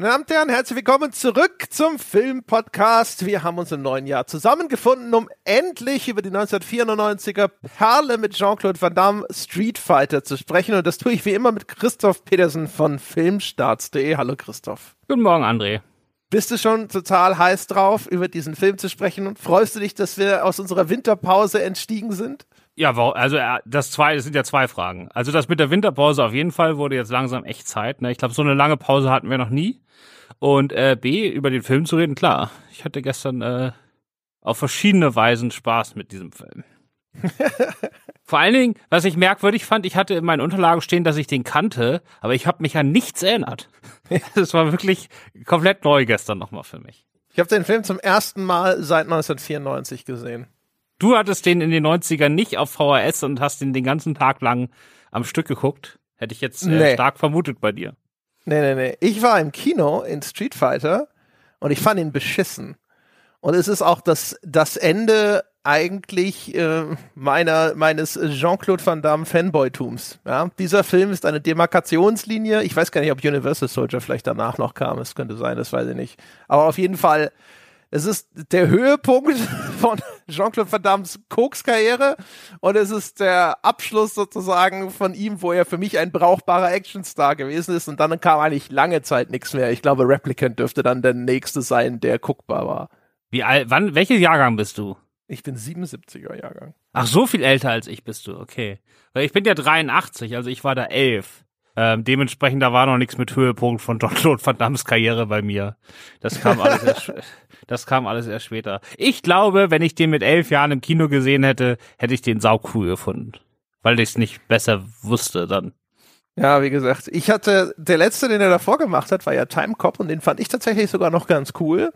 Meine Damen und Herren, herzlich willkommen zurück zum Filmpodcast. Wir haben uns im neuen Jahr zusammengefunden, um endlich über die 1994er Perle mit Jean-Claude Van Damme Street Fighter zu sprechen. Und das tue ich wie immer mit Christoph Petersen von Filmstarts.de. Hallo Christoph. Guten Morgen, André. Bist du schon total heiß drauf, über diesen Film zu sprechen? Und freust du dich, dass wir aus unserer Winterpause entstiegen sind? Ja, also äh, das zwei, das sind ja zwei Fragen. Also das mit der Winterpause auf jeden Fall wurde jetzt langsam echt Zeit. Ne? Ich glaube, so eine lange Pause hatten wir noch nie. Und äh, B, über den Film zu reden, klar. Ich hatte gestern äh, auf verschiedene Weisen Spaß mit diesem Film. Vor allen Dingen, was ich merkwürdig fand, ich hatte in meinen Unterlagen stehen, dass ich den kannte, aber ich habe mich an nichts erinnert. Das war wirklich komplett neu gestern nochmal für mich. Ich habe den Film zum ersten Mal seit 1994 gesehen. Du hattest den in den 90ern nicht auf VHS und hast ihn den ganzen Tag lang am Stück geguckt. Hätte ich jetzt äh, nee. stark vermutet bei dir. Nee, nee, nee. Ich war im Kino in Street Fighter und ich fand ihn beschissen. Und es ist auch das, das Ende eigentlich äh, meiner, meines Jean-Claude Van Damme Fanboytums. Ja? Dieser Film ist eine Demarkationslinie. Ich weiß gar nicht, ob Universal Soldier vielleicht danach noch kam. Es könnte sein, das weiß ich nicht. Aber auf jeden Fall es ist der Höhepunkt von Jean-Claude Van Dammes Koks-Karriere und es ist der Abschluss sozusagen von ihm, wo er für mich ein brauchbarer Actionstar gewesen ist und dann kam eigentlich lange Zeit nichts mehr. Ich glaube, Replicant dürfte dann der nächste sein, der guckbar war. Wie alt, wann, welches Jahrgang bist du? Ich bin 77er Jahrgang. Ach, so viel älter als ich bist du, okay. Weil ich bin ja 83, also ich war da elf. Ähm, dementsprechend, da war noch nichts mit Höhepunkt von Jean-Claude Van Dammes Karriere bei mir. Das kam alles erst, das kam alles erst später. Ich glaube, wenn ich den mit elf Jahren im Kino gesehen hätte, hätte ich den saucool gefunden. Weil ich es nicht besser wusste dann. Ja, wie gesagt, ich hatte, der letzte, den er davor gemacht hat, war ja Time Cop und den fand ich tatsächlich sogar noch ganz cool.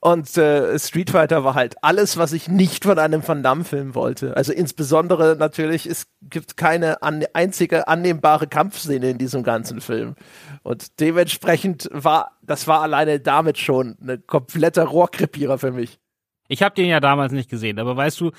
Und äh, Street Fighter war halt alles, was ich nicht von einem Van Damme-Film wollte. Also insbesondere natürlich, es gibt keine an einzige annehmbare Kampfszene in diesem ganzen Film. Und dementsprechend war, das war alleine damit schon eine komplette Rohrkrepierer für mich. Ich habe den ja damals nicht gesehen, aber weißt du,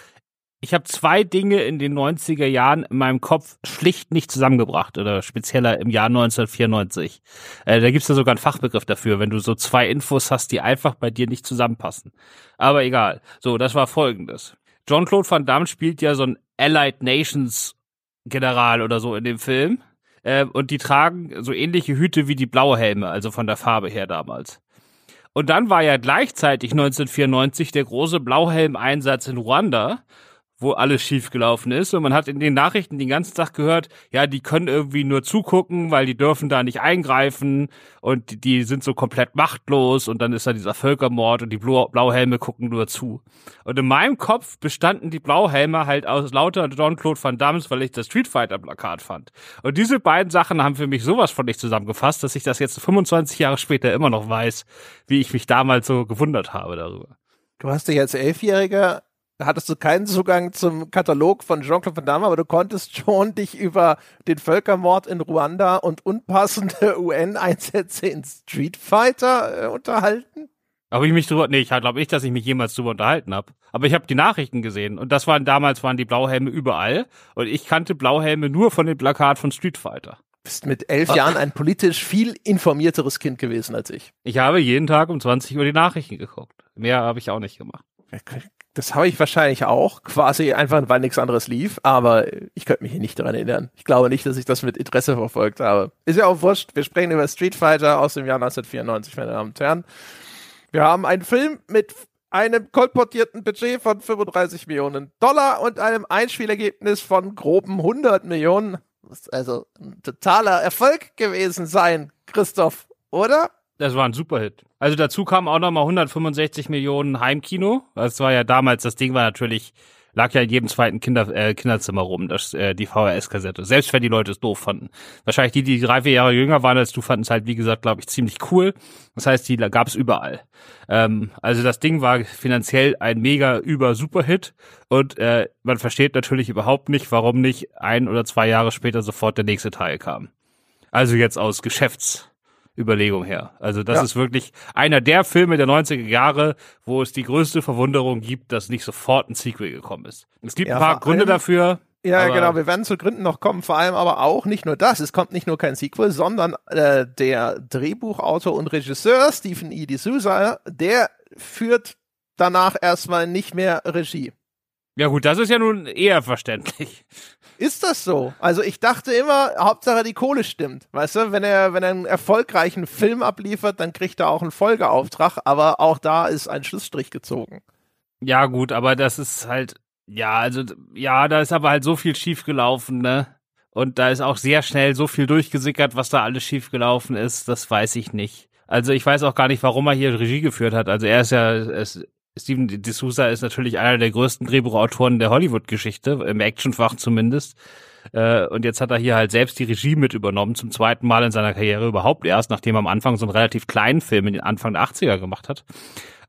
ich habe zwei Dinge in den 90er Jahren in meinem Kopf schlicht nicht zusammengebracht oder spezieller im Jahr 1994. Äh, da gibt's ja sogar einen Fachbegriff dafür, wenn du so zwei Infos hast, die einfach bei dir nicht zusammenpassen. Aber egal. So, das war folgendes. John-Claude Van Damme spielt ja so ein Allied Nations General oder so in dem Film. Äh, und die tragen so ähnliche Hüte wie die blaue Helme, also von der Farbe her damals. Und dann war ja gleichzeitig 1994 der große Blauhelm-Einsatz in Ruanda wo alles schiefgelaufen ist. Und man hat in den Nachrichten den ganzen Tag gehört, ja, die können irgendwie nur zugucken, weil die dürfen da nicht eingreifen und die, die sind so komplett machtlos und dann ist da dieser Völkermord und die Blau Blauhelme gucken nur zu. Und in meinem Kopf bestanden die Blauhelme halt aus lauter Jean-Claude Van Damme, weil ich das Street Fighter Plakat fand. Und diese beiden Sachen haben für mich sowas von nicht zusammengefasst, dass ich das jetzt 25 Jahre später immer noch weiß, wie ich mich damals so gewundert habe darüber. Du hast dich als Elfjähriger hattest du keinen Zugang zum Katalog von Jean-Claude Van Damme, aber du konntest schon dich über den Völkermord in Ruanda und unpassende UN-Einsätze in Street Fighter äh, unterhalten? Habe ich mich drüber, nee, ich glaube nicht, dass ich mich jemals drüber unterhalten habe. Aber ich habe die Nachrichten gesehen und das waren damals waren die Blauhelme überall und ich kannte Blauhelme nur von dem Plakat von Street Fighter. Bist mit elf Jahren ein politisch viel informierteres Kind gewesen als ich. Ich habe jeden Tag um 20 Uhr die Nachrichten geguckt. Mehr habe ich auch nicht gemacht. Das habe ich wahrscheinlich auch, quasi einfach, weil nichts anderes lief, aber ich könnte mich hier nicht daran erinnern. Ich glaube nicht, dass ich das mit Interesse verfolgt habe. Ist ja auch wurscht, wir sprechen über Street Fighter aus dem Jahr 1994, meine Damen und Herren. Wir haben einen Film mit einem kolportierten Budget von 35 Millionen Dollar und einem Einspielergebnis von groben 100 Millionen. Das muss also ein totaler Erfolg gewesen sein, Christoph, oder? Das war ein Superhit. Also dazu kamen auch nochmal 165 Millionen Heimkino. Das war ja damals, das Ding war natürlich, lag ja in jedem zweiten Kinder, äh, Kinderzimmer rum, das, äh, die VHS-Kassette. Selbst wenn die Leute es doof fanden. Wahrscheinlich die, die drei, vier Jahre jünger waren als du, fanden es halt, wie gesagt, glaube ich, ziemlich cool. Das heißt, die gab es überall. Ähm, also das Ding war finanziell ein mega über Superhit und äh, man versteht natürlich überhaupt nicht, warum nicht ein oder zwei Jahre später sofort der nächste Teil kam. Also jetzt aus Geschäfts Überlegung her. Also das ja. ist wirklich einer der Filme der 90er Jahre, wo es die größte Verwunderung gibt, dass nicht sofort ein Sequel gekommen ist. Es gibt ja, ein paar Gründe dafür. Ja, genau, wir werden zu Gründen noch kommen, vor allem aber auch nicht nur das, es kommt nicht nur kein Sequel, sondern äh, der Drehbuchautor und Regisseur Stephen E. D'Souza, der führt danach erstmal nicht mehr Regie. Ja gut, das ist ja nun eher verständlich. Ist das so? Also ich dachte immer, Hauptsache die Kohle stimmt. Weißt du, wenn er, wenn er einen erfolgreichen Film abliefert, dann kriegt er auch einen Folgeauftrag, aber auch da ist ein Schlussstrich gezogen. Ja gut, aber das ist halt, ja, also, ja, da ist aber halt so viel schiefgelaufen, ne? Und da ist auch sehr schnell so viel durchgesickert, was da alles schiefgelaufen ist, das weiß ich nicht. Also ich weiß auch gar nicht, warum er hier Regie geführt hat. Also er ist ja, er ist, Steven D'Souza ist natürlich einer der größten Drehbuchautoren der Hollywood-Geschichte, im Actionfach zumindest. Äh, und jetzt hat er hier halt selbst die Regie mit übernommen, zum zweiten Mal in seiner Karriere überhaupt erst, nachdem er am Anfang so einen relativ kleinen Film in den Anfang der 80er gemacht hat.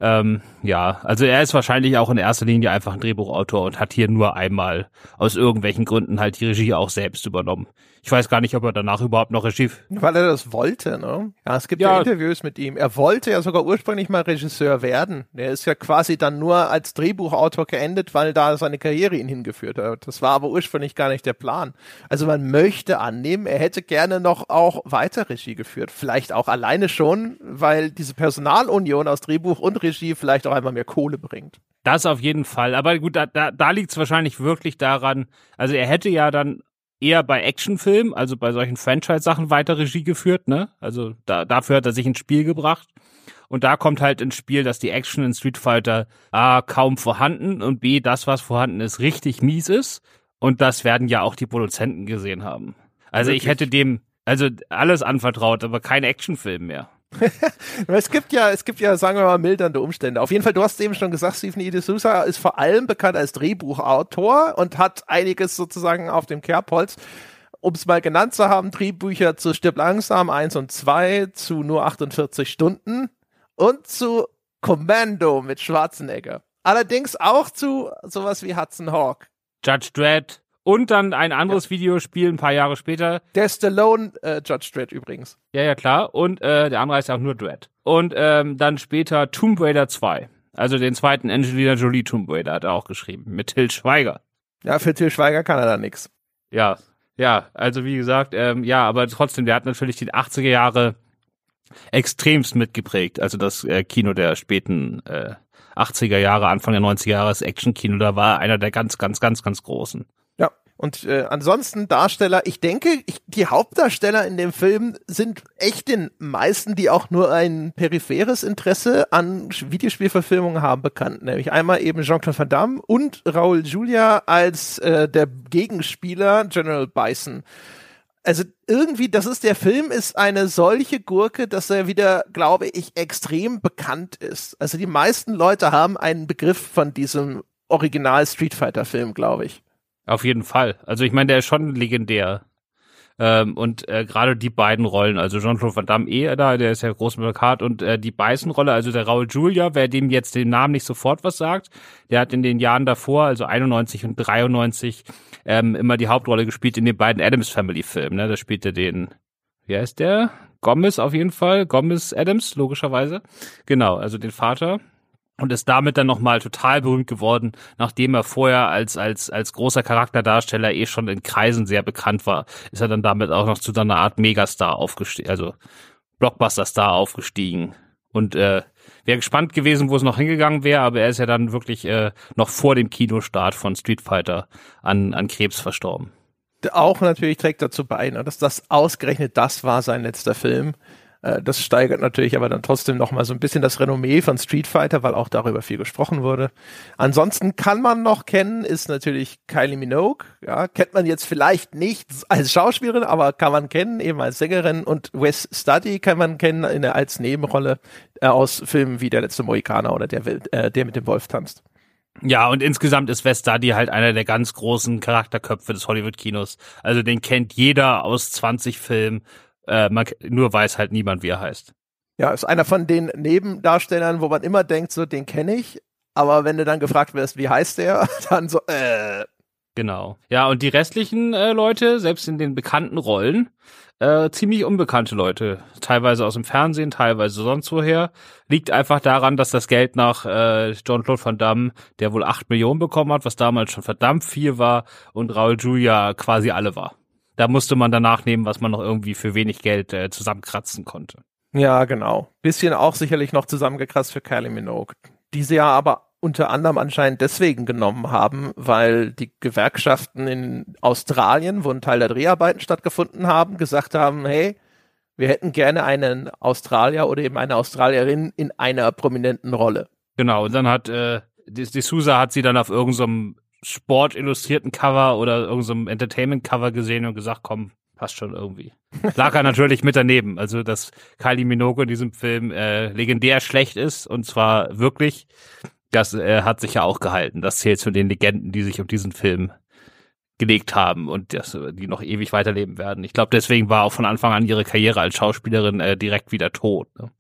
Ähm, ja, also er ist wahrscheinlich auch in erster Linie einfach ein Drehbuchautor und hat hier nur einmal aus irgendwelchen Gründen halt die Regie auch selbst übernommen. Ich weiß gar nicht, ob er danach überhaupt noch Regie. Weil er das wollte, ne? Ja, es gibt ja. Ja. Interviews mit ihm. Er wollte ja sogar ursprünglich mal Regisseur werden. Er ist ja quasi dann nur als Drehbuchautor geendet, weil da seine Karriere ihn hingeführt hat. Das war aber ursprünglich gar nicht der Plan. Also man möchte annehmen, er hätte gerne noch auch weiter Regie geführt. Vielleicht auch alleine schon, weil diese Personalunion aus Drehbuch und Regie vielleicht auch einmal mehr Kohle bringt. Das auf jeden Fall. Aber gut, da, da, da liegt es wahrscheinlich wirklich daran, also er hätte ja dann eher bei Actionfilmen, also bei solchen Franchise-Sachen weiter Regie geführt, ne? Also da, dafür hat er sich ins Spiel gebracht. Und da kommt halt ins Spiel, dass die Action in Street Fighter A kaum vorhanden und B, das, was vorhanden ist, richtig mies ist. Und das werden ja auch die Produzenten gesehen haben. Also ich Wirklich? hätte dem, also alles anvertraut, aber kein Actionfilm mehr. Es gibt ja, es gibt ja, sagen wir mal, mildernde Umstände. Auf jeden Fall, du hast eben schon gesagt, Stephen E. D'Souza ist vor allem bekannt als Drehbuchautor und hat einiges sozusagen auf dem Kerbholz. Um es mal genannt zu haben, Drehbücher zu Stirb langsam 1 und 2, zu nur 48 Stunden und zu Commando mit Schwarzenegger. Allerdings auch zu sowas wie Hudson Hawk. Judge Dredd und dann ein anderes Videospiel ein paar Jahre später, Der Stallone äh, Judge Dredd übrigens. Ja, ja, klar. Und äh, der andere heißt auch nur Dread. Und ähm, dann später Tomb Raider 2. Also den zweiten Angelina Jolie Tomb Raider hat er auch geschrieben. Mit Till Schweiger. Ja, für Till Schweiger kann er da nix. Ja, ja, also wie gesagt, ähm, ja, aber trotzdem, der hat natürlich die 80er Jahre extremst mitgeprägt. Also das äh, Kino der späten äh, 80er Jahre, Anfang der 90er Jahre, das Action-Kino, da war er einer der ganz, ganz, ganz, ganz großen. Und äh, ansonsten Darsteller, ich denke, ich, die Hauptdarsteller in dem Film sind echt den meisten, die auch nur ein peripheres Interesse an Videospielverfilmungen haben, bekannt. Nämlich einmal eben Jean-Claude Van Damme und Raoul Julia als äh, der Gegenspieler General Bison. Also irgendwie, das ist der Film, ist eine solche Gurke, dass er wieder, glaube ich, extrem bekannt ist. Also die meisten Leute haben einen Begriff von diesem Original Street Fighter Film, glaube ich. Auf jeden Fall. Also ich meine, der ist schon legendär. Ähm, und äh, gerade die beiden Rollen, also Jean-Claude Van Damme eh da, der ist ja groß bekannt und äh, die Beißen-Rolle, also der Raul Julia, wer dem jetzt den Namen nicht sofort was sagt, der hat in den Jahren davor, also 91 und 93, ähm, immer die Hauptrolle gespielt in den beiden Adams Family Filmen. Ne? Da spielte den, wie heißt der? Gomez auf jeden Fall, Gomez Adams, logischerweise. Genau, also den Vater und ist damit dann nochmal total berühmt geworden, nachdem er vorher als, als, als großer Charakterdarsteller eh schon in Kreisen sehr bekannt war, ist er dann damit auch noch zu so einer Art Megastar aufgestiegen, also Blockbuster-Star aufgestiegen. Und äh, wäre gespannt gewesen, wo es noch hingegangen wäre, aber er ist ja dann wirklich äh, noch vor dem Kinostart von Street Fighter an, an Krebs verstorben. auch natürlich trägt dazu bei, ne, dass das ausgerechnet das war sein letzter Film. Äh, Das steigert natürlich aber dann trotzdem noch mal so ein bisschen das Renommee von Street Fighter, weil auch darüber viel gesprochen wurde. Ansonsten kann man noch kennen, ist natürlich Kylie Minogue. Ja, kennt man jetzt vielleicht nicht als Schauspielerin, aber kann man kennen, eben als Sängerin. Und Wes Study kann man kennen in der, als Nebenrolle äh, aus Filmen wie Der letzte Mohikaner oder der, äh, der mit dem Wolf tanzt. Ja, und insgesamt ist Wes Studi halt einer der ganz großen Charakterköpfe des Hollywood-Kinos. Also den kennt jeder aus 20 Filmen, äh, man, nur weiß halt niemand, wie er heißt. Ja, ist einer von den Nebendarstellern, wo man immer denkt, so, den kenne ich. Aber wenn du dann gefragt wirst, wie heißt der, dann so, äh, Genau. Ja, und die restlichen äh, Leute, selbst in den bekannten Rollen, äh, ziemlich unbekannte Leute, teilweise aus dem Fernsehen, teilweise sonst woher, liegt einfach daran, dass das Geld nach äh, John-Claude Van Damme, der wohl acht Millionen bekommen hat, was damals schon verdammt viel war, und Raul Julia quasi alle war. Da musste man danach nehmen, was man noch irgendwie für wenig Geld äh, zusammenkratzen konnte. Ja, genau. Bisschen auch sicherlich noch zusammengekratzt für Kylie Minogue. Diese ja aber unter anderem anscheinend deswegen genommen haben, weil die Gewerkschaften in Australien, wo ein Teil der Dreharbeiten stattgefunden haben, gesagt haben, hey, wir hätten gerne einen Australier oder eben eine Australierin in einer prominenten Rolle. Genau, und dann hat äh, die, die Sousa hat sie dann auf irgendeinem sportillustrierten Cover oder irgendeinem Entertainment-Cover gesehen und gesagt, komm, passt schon irgendwie. Lag er natürlich mit daneben, also dass Kylie Minogue in diesem Film äh, legendär schlecht ist und zwar wirklich das äh, hat sich ja auch gehalten. Das zählt zu den Legenden, die sich um diesen Film gelegt haben und das, die noch ewig weiterleben werden. Ich glaube, deswegen war auch von Anfang an ihre Karriere als Schauspielerin äh, direkt wieder tot. Ne?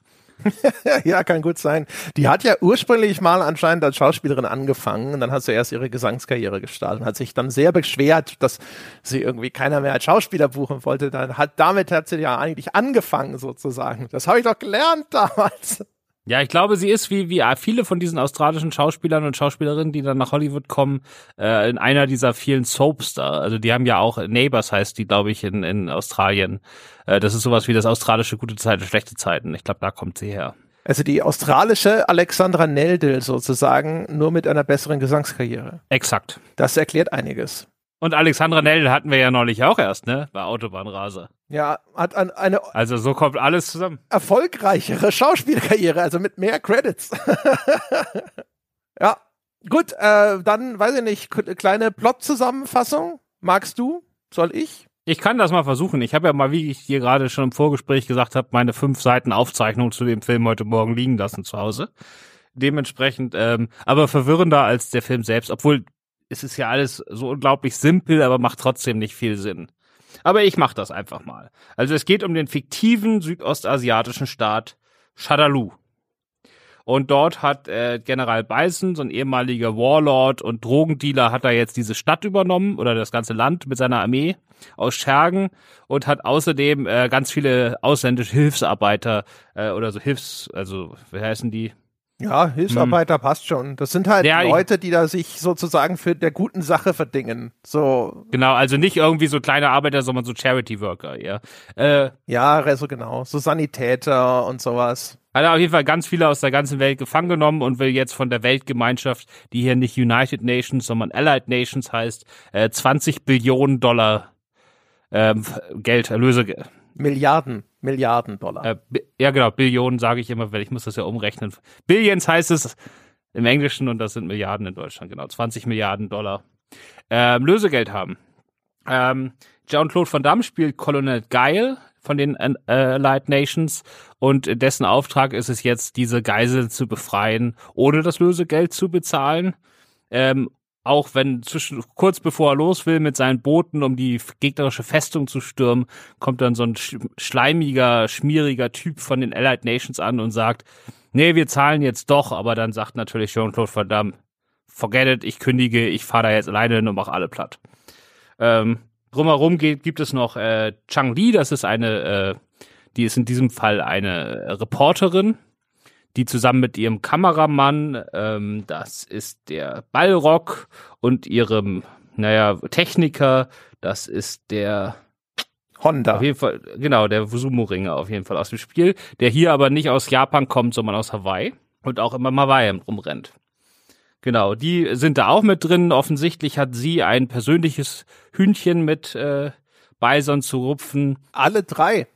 ja, kann gut sein. Die hat ja ursprünglich mal anscheinend als Schauspielerin angefangen und dann hat sie erst ihre Gesangskarriere gestartet und hat sich dann sehr beschwert, dass sie irgendwie keiner mehr als Schauspieler buchen wollte. Dann hat damit hat sie ja eigentlich angefangen sozusagen. Das habe ich doch gelernt damals. Ja, ich glaube, sie ist wie, wie viele von diesen australischen Schauspielern und Schauspielerinnen, die dann nach Hollywood kommen, äh, in einer dieser vielen Soaps da. Also die haben ja auch Neighbors heißt die, glaube ich, in, in Australien. Äh, das ist sowas wie das australische gute Zeiten, schlechte Zeiten. Ich glaube, da kommt sie her. Also die australische Alexandra Neldel sozusagen, nur mit einer besseren Gesangskarriere. Exakt. Das erklärt einiges. Und Alexandra Neldel hatten wir ja neulich auch erst, ne? Bei Autobahnraser. Ja, hat an eine. Also so kommt alles zusammen. Erfolgreichere Schauspielkarriere, also mit mehr Credits. ja, gut, äh, dann weiß ich nicht, kleine Plot-Zusammenfassung. Magst du? Soll ich? Ich kann das mal versuchen. Ich habe ja mal, wie ich dir gerade schon im Vorgespräch gesagt habe, meine fünf Seiten Aufzeichnung zu dem Film heute Morgen liegen lassen zu Hause. Dementsprechend, ähm, aber verwirrender als der Film selbst, obwohl es ist ja alles so unglaublich simpel, aber macht trotzdem nicht viel Sinn. Aber ich mach das einfach mal. Also es geht um den fiktiven südostasiatischen Staat Shadaloo. Und dort hat äh, General Bison, so ein ehemaliger Warlord und Drogendealer, hat er jetzt diese Stadt übernommen oder das ganze Land mit seiner Armee aus Schergen und hat außerdem äh, ganz viele ausländische Hilfsarbeiter äh, oder so Hilfs, also wie heißen die? Ja, Hilfsarbeiter hm. passt schon. Das sind halt ja, Leute, die da sich sozusagen für der guten Sache verdingen. So. Genau, also nicht irgendwie so kleine Arbeiter, sondern so Charity Worker, ja. Äh, ja, also genau. So Sanitäter und sowas. Hat er auf jeden Fall ganz viele aus der ganzen Welt gefangen genommen und will jetzt von der Weltgemeinschaft, die hier nicht United Nations, sondern Allied Nations heißt, äh, 20 Billionen Dollar ähm, Geld, Erlöse Milliarden, Milliarden Dollar. Äh, ja, genau, Billionen sage ich immer, weil ich muss das ja umrechnen. Billions heißt es im Englischen und das sind Milliarden in Deutschland, genau. 20 Milliarden Dollar. Ähm, Lösegeld haben. Ähm, Jean-Claude Van Damme spielt Colonel Geil von den äh, Allied Nations und dessen Auftrag ist es jetzt, diese Geisel zu befreien, ohne das Lösegeld zu bezahlen. Ähm, auch wenn zwischen, kurz bevor er los will mit seinen Booten, um die gegnerische Festung zu stürmen, kommt dann so ein schleimiger, schmieriger Typ von den Allied Nations an und sagt, nee, wir zahlen jetzt doch, aber dann sagt natürlich Jean-Claude Van Damme, forget it, ich kündige, ich fahre da jetzt alleine hin und mach alle platt. Ähm, drumherum geht, gibt es noch äh, Chang Li, das ist eine, äh, die ist in diesem Fall eine Reporterin, die zusammen mit ihrem Kameramann, ähm, das ist der Ballrock, und ihrem, naja, Techniker, das ist der Honda. Auf jeden Fall, genau, der Sumo-Ringer auf jeden Fall aus dem Spiel, der hier aber nicht aus Japan kommt, sondern aus Hawaii und auch immer Hawaii rumrennt. Genau, die sind da auch mit drin. Offensichtlich hat sie ein persönliches Hühnchen mit äh, Bison zu rupfen. Alle drei.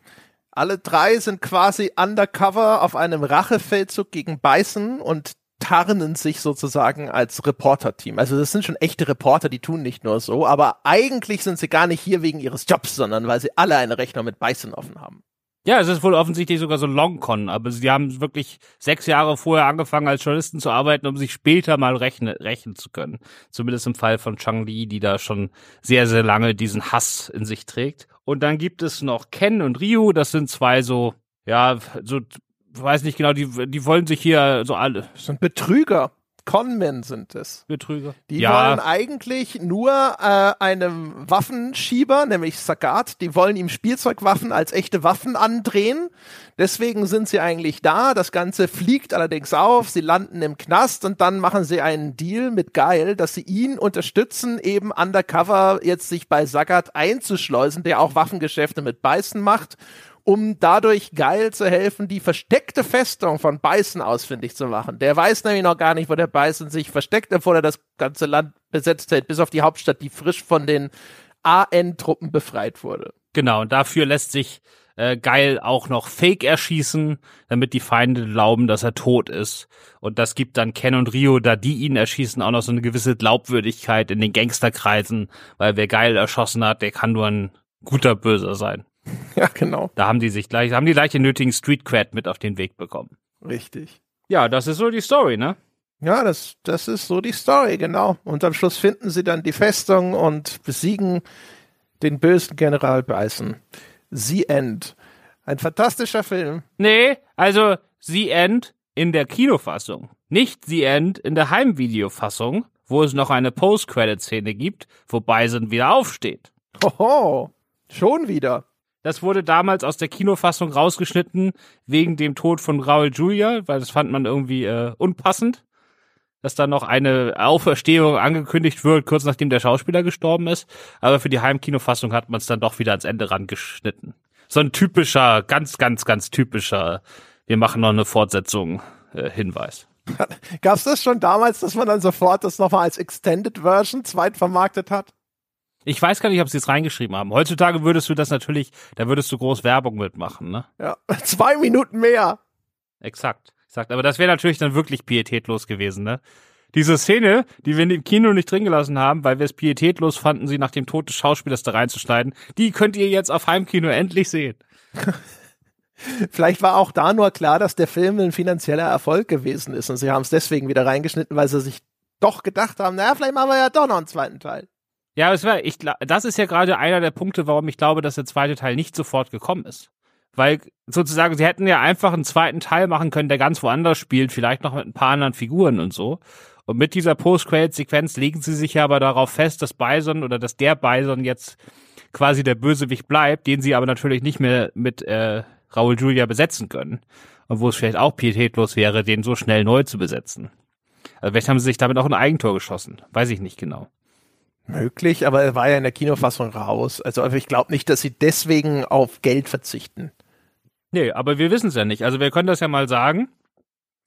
Alle drei sind quasi undercover auf einem Rachefeldzug gegen Bison und tarnen sich sozusagen als Reporter-Team. Also das sind schon echte Reporter, die tun nicht nur so, aber eigentlich sind sie gar nicht hier wegen ihres Jobs, sondern weil sie alle eine Rechnung mit Bison offen haben. Ja, es ist wohl offensichtlich sogar so Longcon, aber sie haben wirklich sechs Jahre vorher angefangen als Journalisten zu arbeiten, um sich später mal rechnen, rechnen zu können. Zumindest im Fall von Chang Li, die da schon sehr, sehr lange diesen Hass in sich trägt. Und dann gibt es noch Ken und Ryu, das sind zwei so, ja, so, weiß nicht genau, die, die wollen sich hier so alle. Das sind Betrüger. Conmen sind es. Betrüger. Die ja. wollen eigentlich nur äh, einem Waffenschieber, nämlich Sagat, die wollen ihm Spielzeugwaffen als echte Waffen andrehen. Deswegen sind sie eigentlich da. Das Ganze fliegt allerdings auf. Sie landen im Knast und dann machen sie einen Deal mit Geil, dass sie ihn unterstützen, eben undercover jetzt sich bei Sagat einzuschleusen, der auch Waffengeschäfte mit Beißen macht um dadurch geil zu helfen, die versteckte Festung von Beißen ausfindig zu machen. Der weiß nämlich noch gar nicht, wo der Beißen sich versteckt, bevor er das ganze Land besetzt hat, bis auf die Hauptstadt, die frisch von den AN-Truppen befreit wurde. Genau, und dafür lässt sich äh, geil auch noch Fake erschießen, damit die Feinde glauben, dass er tot ist. Und das gibt dann Ken und Rio, da die ihn erschießen, auch noch so eine gewisse Glaubwürdigkeit in den Gangsterkreisen, weil wer geil erschossen hat, der kann nur ein guter Böser sein. Ja, genau. Da haben die sich gleich, haben die gleich den nötigen Street Cred mit auf den Weg bekommen. Richtig. Ja, das ist so die Story, ne? Ja, das, das ist so die Story, genau. Und am Schluss finden sie dann die Festung und besiegen den bösen General Beißen. The End. Ein fantastischer Film. Nee, also The End in der Kinofassung. Nicht The End in der Heimvideofassung, wo es noch eine Post-Credit-Szene gibt, wo Bison wieder aufsteht. Hoho, schon wieder. Das wurde damals aus der Kinofassung rausgeschnitten wegen dem Tod von Raul Julia, weil das fand man irgendwie äh, unpassend, dass da noch eine Auferstehung angekündigt wird, kurz nachdem der Schauspieler gestorben ist. Aber für die Heimkinofassung hat man es dann doch wieder ans Ende rangeschnitten. So ein typischer, ganz, ganz, ganz typischer, wir machen noch eine Fortsetzung äh, Hinweis. Gab es das schon damals, dass man dann sofort das nochmal als Extended Version zweit vermarktet hat? Ich weiß gar nicht, ob sie es reingeschrieben haben. Heutzutage würdest du das natürlich, da würdest du groß Werbung mitmachen, ne? Ja, zwei Minuten mehr. Exakt, exakt. Aber das wäre natürlich dann wirklich pietätlos gewesen, ne? Diese Szene, die wir im Kino nicht drin gelassen haben, weil wir es pietätlos fanden, sie nach dem Tod des Schauspielers da reinzuschneiden, die könnt ihr jetzt auf Heimkino endlich sehen. Vielleicht war auch da nur klar, dass der Film ein finanzieller Erfolg gewesen ist und sie haben es deswegen wieder reingeschnitten, weil sie sich doch gedacht haben, naja, vielleicht machen wir ja doch noch einen zweiten Teil. Ja, es war, ich, das ist ja gerade einer der Punkte, warum ich glaube, dass der zweite Teil nicht sofort gekommen ist. Weil sozusagen, sie hätten ja einfach einen zweiten Teil machen können, der ganz woanders spielt, vielleicht noch mit ein paar anderen Figuren und so. Und mit dieser Post-Credit-Sequenz legen sie sich ja aber darauf fest, dass Bison oder dass der Bison jetzt quasi der Bösewicht bleibt, den sie aber natürlich nicht mehr mit äh, Raul Julia besetzen können. Und wo es vielleicht auch pietätlos wäre, den so schnell neu zu besetzen. Also vielleicht haben sie sich damit auch ein Eigentor geschossen. Weiß ich nicht genau. Möglich, aber er war ja in der Kinofassung raus. Also ich glaube nicht, dass sie deswegen auf Geld verzichten. Nee, aber wir wissen es ja nicht. Also wir können das ja mal sagen.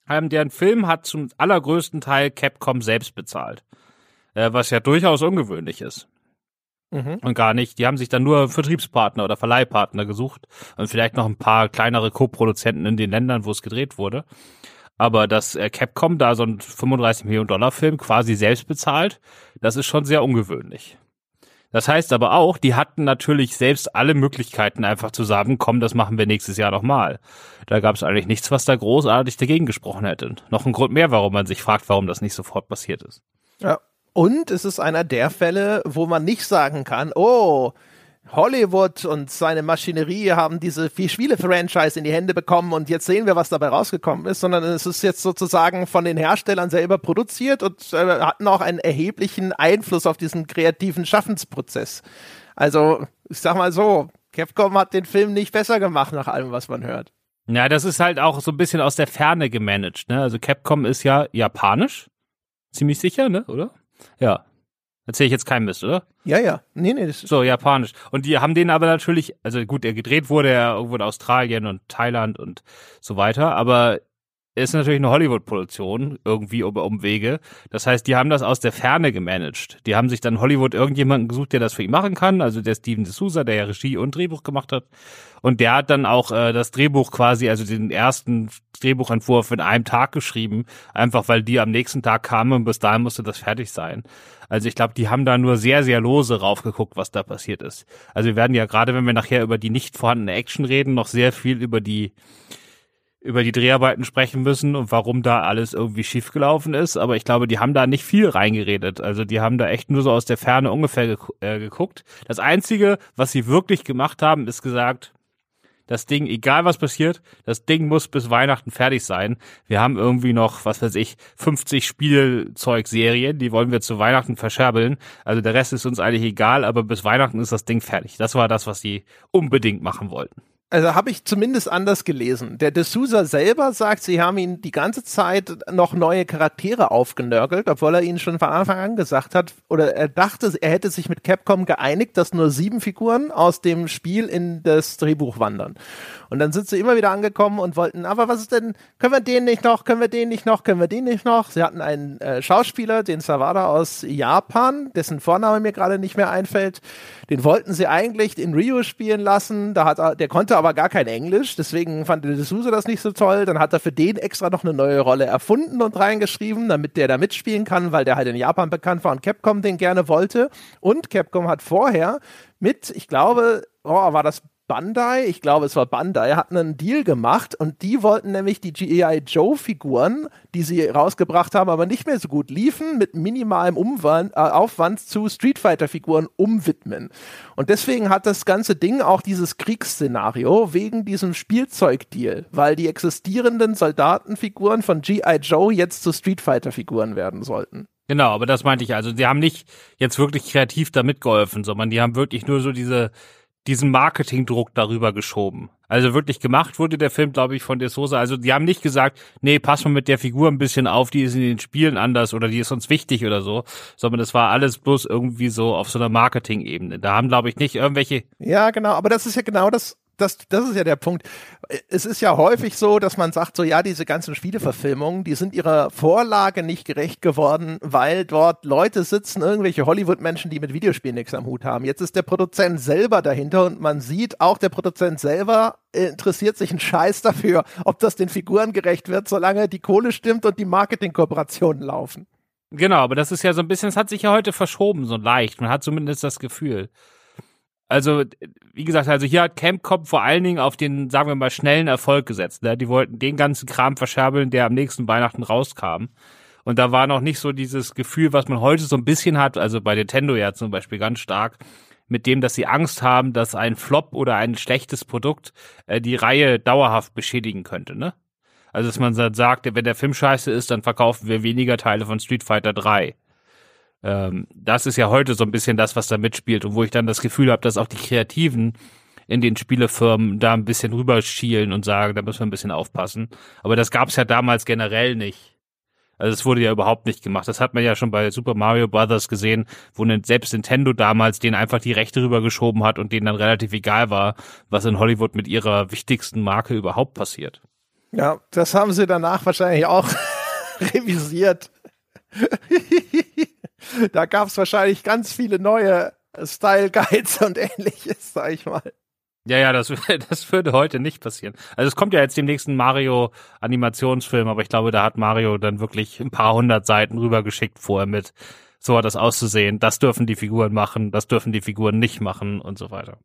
Ähm, deren Film hat zum allergrößten Teil Capcom selbst bezahlt. Äh, was ja durchaus ungewöhnlich ist. Mhm. Und gar nicht. Die haben sich dann nur Vertriebspartner oder Verleihpartner gesucht und vielleicht noch ein paar kleinere Co-Produzenten in den Ländern, wo es gedreht wurde. Aber dass äh, Capcom da so einen 35 Millionen Dollar Film quasi selbst bezahlt, das ist schon sehr ungewöhnlich. Das heißt aber auch, die hatten natürlich selbst alle Möglichkeiten einfach zu sagen, komm, das machen wir nächstes Jahr nochmal. Da gab es eigentlich nichts, was da großartig dagegen gesprochen hätte. Noch ein Grund mehr, warum man sich fragt, warum das nicht sofort passiert ist. Ja. Und es ist einer der Fälle, wo man nicht sagen kann, oh, Hollywood und seine Maschinerie haben diese Spiele-Franchise in die Hände bekommen und jetzt sehen wir, was dabei rausgekommen ist, sondern es ist jetzt sozusagen von den Herstellern selber produziert und äh, hatten auch einen erheblichen Einfluss auf diesen kreativen Schaffensprozess. Also, ich sag mal so, Capcom hat den Film nicht besser gemacht nach allem, was man hört. Ja, das ist halt auch so ein bisschen aus der Ferne gemanagt, ne? Also Capcom ist ja japanisch. Ziemlich sicher, ne, oder? Ja. Erzähle ich jetzt keinen Mist, oder? Ja, ja. Nee, nee, das ist So, japanisch. Und die haben den aber natürlich, also gut, der gedreht wurde ja irgendwo in Australien und Thailand und so weiter, aber ist natürlich eine Hollywood-Produktion, irgendwie über Umwege. Das heißt, die haben das aus der Ferne gemanagt. Die haben sich dann Hollywood irgendjemanden gesucht, der das für ihn machen kann. Also der Steven D'Souza, der ja Regie und Drehbuch gemacht hat. Und der hat dann auch äh, das Drehbuch quasi, also den ersten Drehbuchentwurf in einem Tag geschrieben. Einfach weil die am nächsten Tag kamen und bis dahin musste das fertig sein. Also ich glaube, die haben da nur sehr, sehr lose raufgeguckt, was da passiert ist. Also wir werden ja gerade, wenn wir nachher über die nicht vorhandene Action reden, noch sehr viel über die über die Dreharbeiten sprechen müssen und warum da alles irgendwie schiefgelaufen ist. Aber ich glaube, die haben da nicht viel reingeredet. Also die haben da echt nur so aus der Ferne ungefähr äh, geguckt. Das Einzige, was sie wirklich gemacht haben, ist gesagt, das Ding, egal was passiert, das Ding muss bis Weihnachten fertig sein. Wir haben irgendwie noch, was weiß ich, 50 Spielzeugserien, die wollen wir zu Weihnachten verscherbeln. Also der Rest ist uns eigentlich egal, aber bis Weihnachten ist das Ding fertig. Das war das, was die unbedingt machen wollten. Also habe ich zumindest anders gelesen. Der D'Souza selber sagt, sie haben ihn die ganze Zeit noch neue Charaktere aufgenörgelt, obwohl er ihnen schon von Anfang an gesagt hat, oder er dachte, er hätte sich mit Capcom geeinigt, dass nur sieben Figuren aus dem Spiel in das Drehbuch wandern. Und dann sind sie immer wieder angekommen und wollten, aber was ist denn, können wir den nicht noch, können wir den nicht noch, können wir den nicht noch? Sie hatten einen äh, Schauspieler, den Sawada aus Japan, dessen Vorname mir gerade nicht mehr einfällt. Den wollten sie eigentlich in Rio spielen lassen, da hat er, der konnte aber gar kein Englisch, deswegen fand der D'Souza das nicht so toll. Dann hat er für den extra noch eine neue Rolle erfunden und reingeschrieben, damit der da mitspielen kann, weil der halt in Japan bekannt war und Capcom den gerne wollte. Und Capcom hat vorher mit, ich glaube, oh, war das Bandai, ich glaube es war Bandai, hatten einen Deal gemacht und die wollten nämlich die G.I. Joe Figuren, die sie rausgebracht haben, aber nicht mehr so gut liefen, mit minimalem Umwand, äh, Aufwand zu Street Fighter Figuren umwidmen. Und deswegen hat das ganze Ding auch dieses Kriegsszenario wegen diesem Spielzeugdeal, weil die existierenden Soldatenfiguren von G.I. Joe jetzt zu Street Fighter Figuren werden sollten. Genau, aber das meinte ich. Also, die haben nicht jetzt wirklich kreativ da mitgeholfen, sondern die haben wirklich nur so diese diesen Marketingdruck darüber geschoben. Also wirklich gemacht wurde der Film, glaube ich, von De Sosa. Also die haben nicht gesagt, nee, pass mal mit der Figur ein bisschen auf, die ist in den Spielen anders oder die ist uns wichtig oder so, sondern das war alles bloß irgendwie so auf so einer Marketing-Ebene. Da haben, glaube ich, nicht irgendwelche. Ja, genau, aber das ist ja genau das, das, das ist ja der Punkt. Es ist ja häufig so, dass man sagt, so ja, diese ganzen Spieleverfilmungen, die sind ihrer Vorlage nicht gerecht geworden, weil dort Leute sitzen, irgendwelche Hollywood-Menschen, die mit Videospielen nichts am Hut haben. Jetzt ist der Produzent selber dahinter und man sieht, auch der Produzent selber interessiert sich einen Scheiß dafür, ob das den Figuren gerecht wird, solange die Kohle stimmt und die Marketingkooperationen laufen. Genau, aber das ist ja so ein bisschen, es hat sich ja heute verschoben, so leicht. Man hat zumindest das Gefühl. Also, wie gesagt, also hier hat Campcom vor allen Dingen auf den, sagen wir mal, schnellen Erfolg gesetzt. Ne? Die wollten den ganzen Kram verscherbeln, der am nächsten Weihnachten rauskam. Und da war noch nicht so dieses Gefühl, was man heute so ein bisschen hat, also bei Nintendo ja zum Beispiel ganz stark, mit dem, dass sie Angst haben, dass ein Flop oder ein schlechtes Produkt äh, die Reihe dauerhaft beschädigen könnte, ne? Also, dass man sagt, wenn der Film scheiße ist, dann verkaufen wir weniger Teile von Street Fighter 3 ähm, das ist ja heute so ein bisschen das, was da mitspielt und wo ich dann das Gefühl habe, dass auch die Kreativen in den Spielefirmen da ein bisschen rüberschielen und sagen, da müssen wir ein bisschen aufpassen. Aber das gab es ja damals generell nicht. Also es wurde ja überhaupt nicht gemacht. Das hat man ja schon bei Super Mario Brothers gesehen, wo selbst Nintendo damals denen einfach die Rechte rübergeschoben hat und denen dann relativ egal war, was in Hollywood mit ihrer wichtigsten Marke überhaupt passiert. Ja, das haben sie danach wahrscheinlich auch revisiert. Da gab es wahrscheinlich ganz viele neue Style Guides und ähnliches, sag ich mal. Ja, ja, das, das würde heute nicht passieren. Also es kommt ja jetzt dem nächsten Mario Animationsfilm, aber ich glaube, da hat Mario dann wirklich ein paar hundert Seiten rübergeschickt vorher mit, so hat das auszusehen, das dürfen die Figuren machen, das dürfen die Figuren nicht machen und so weiter.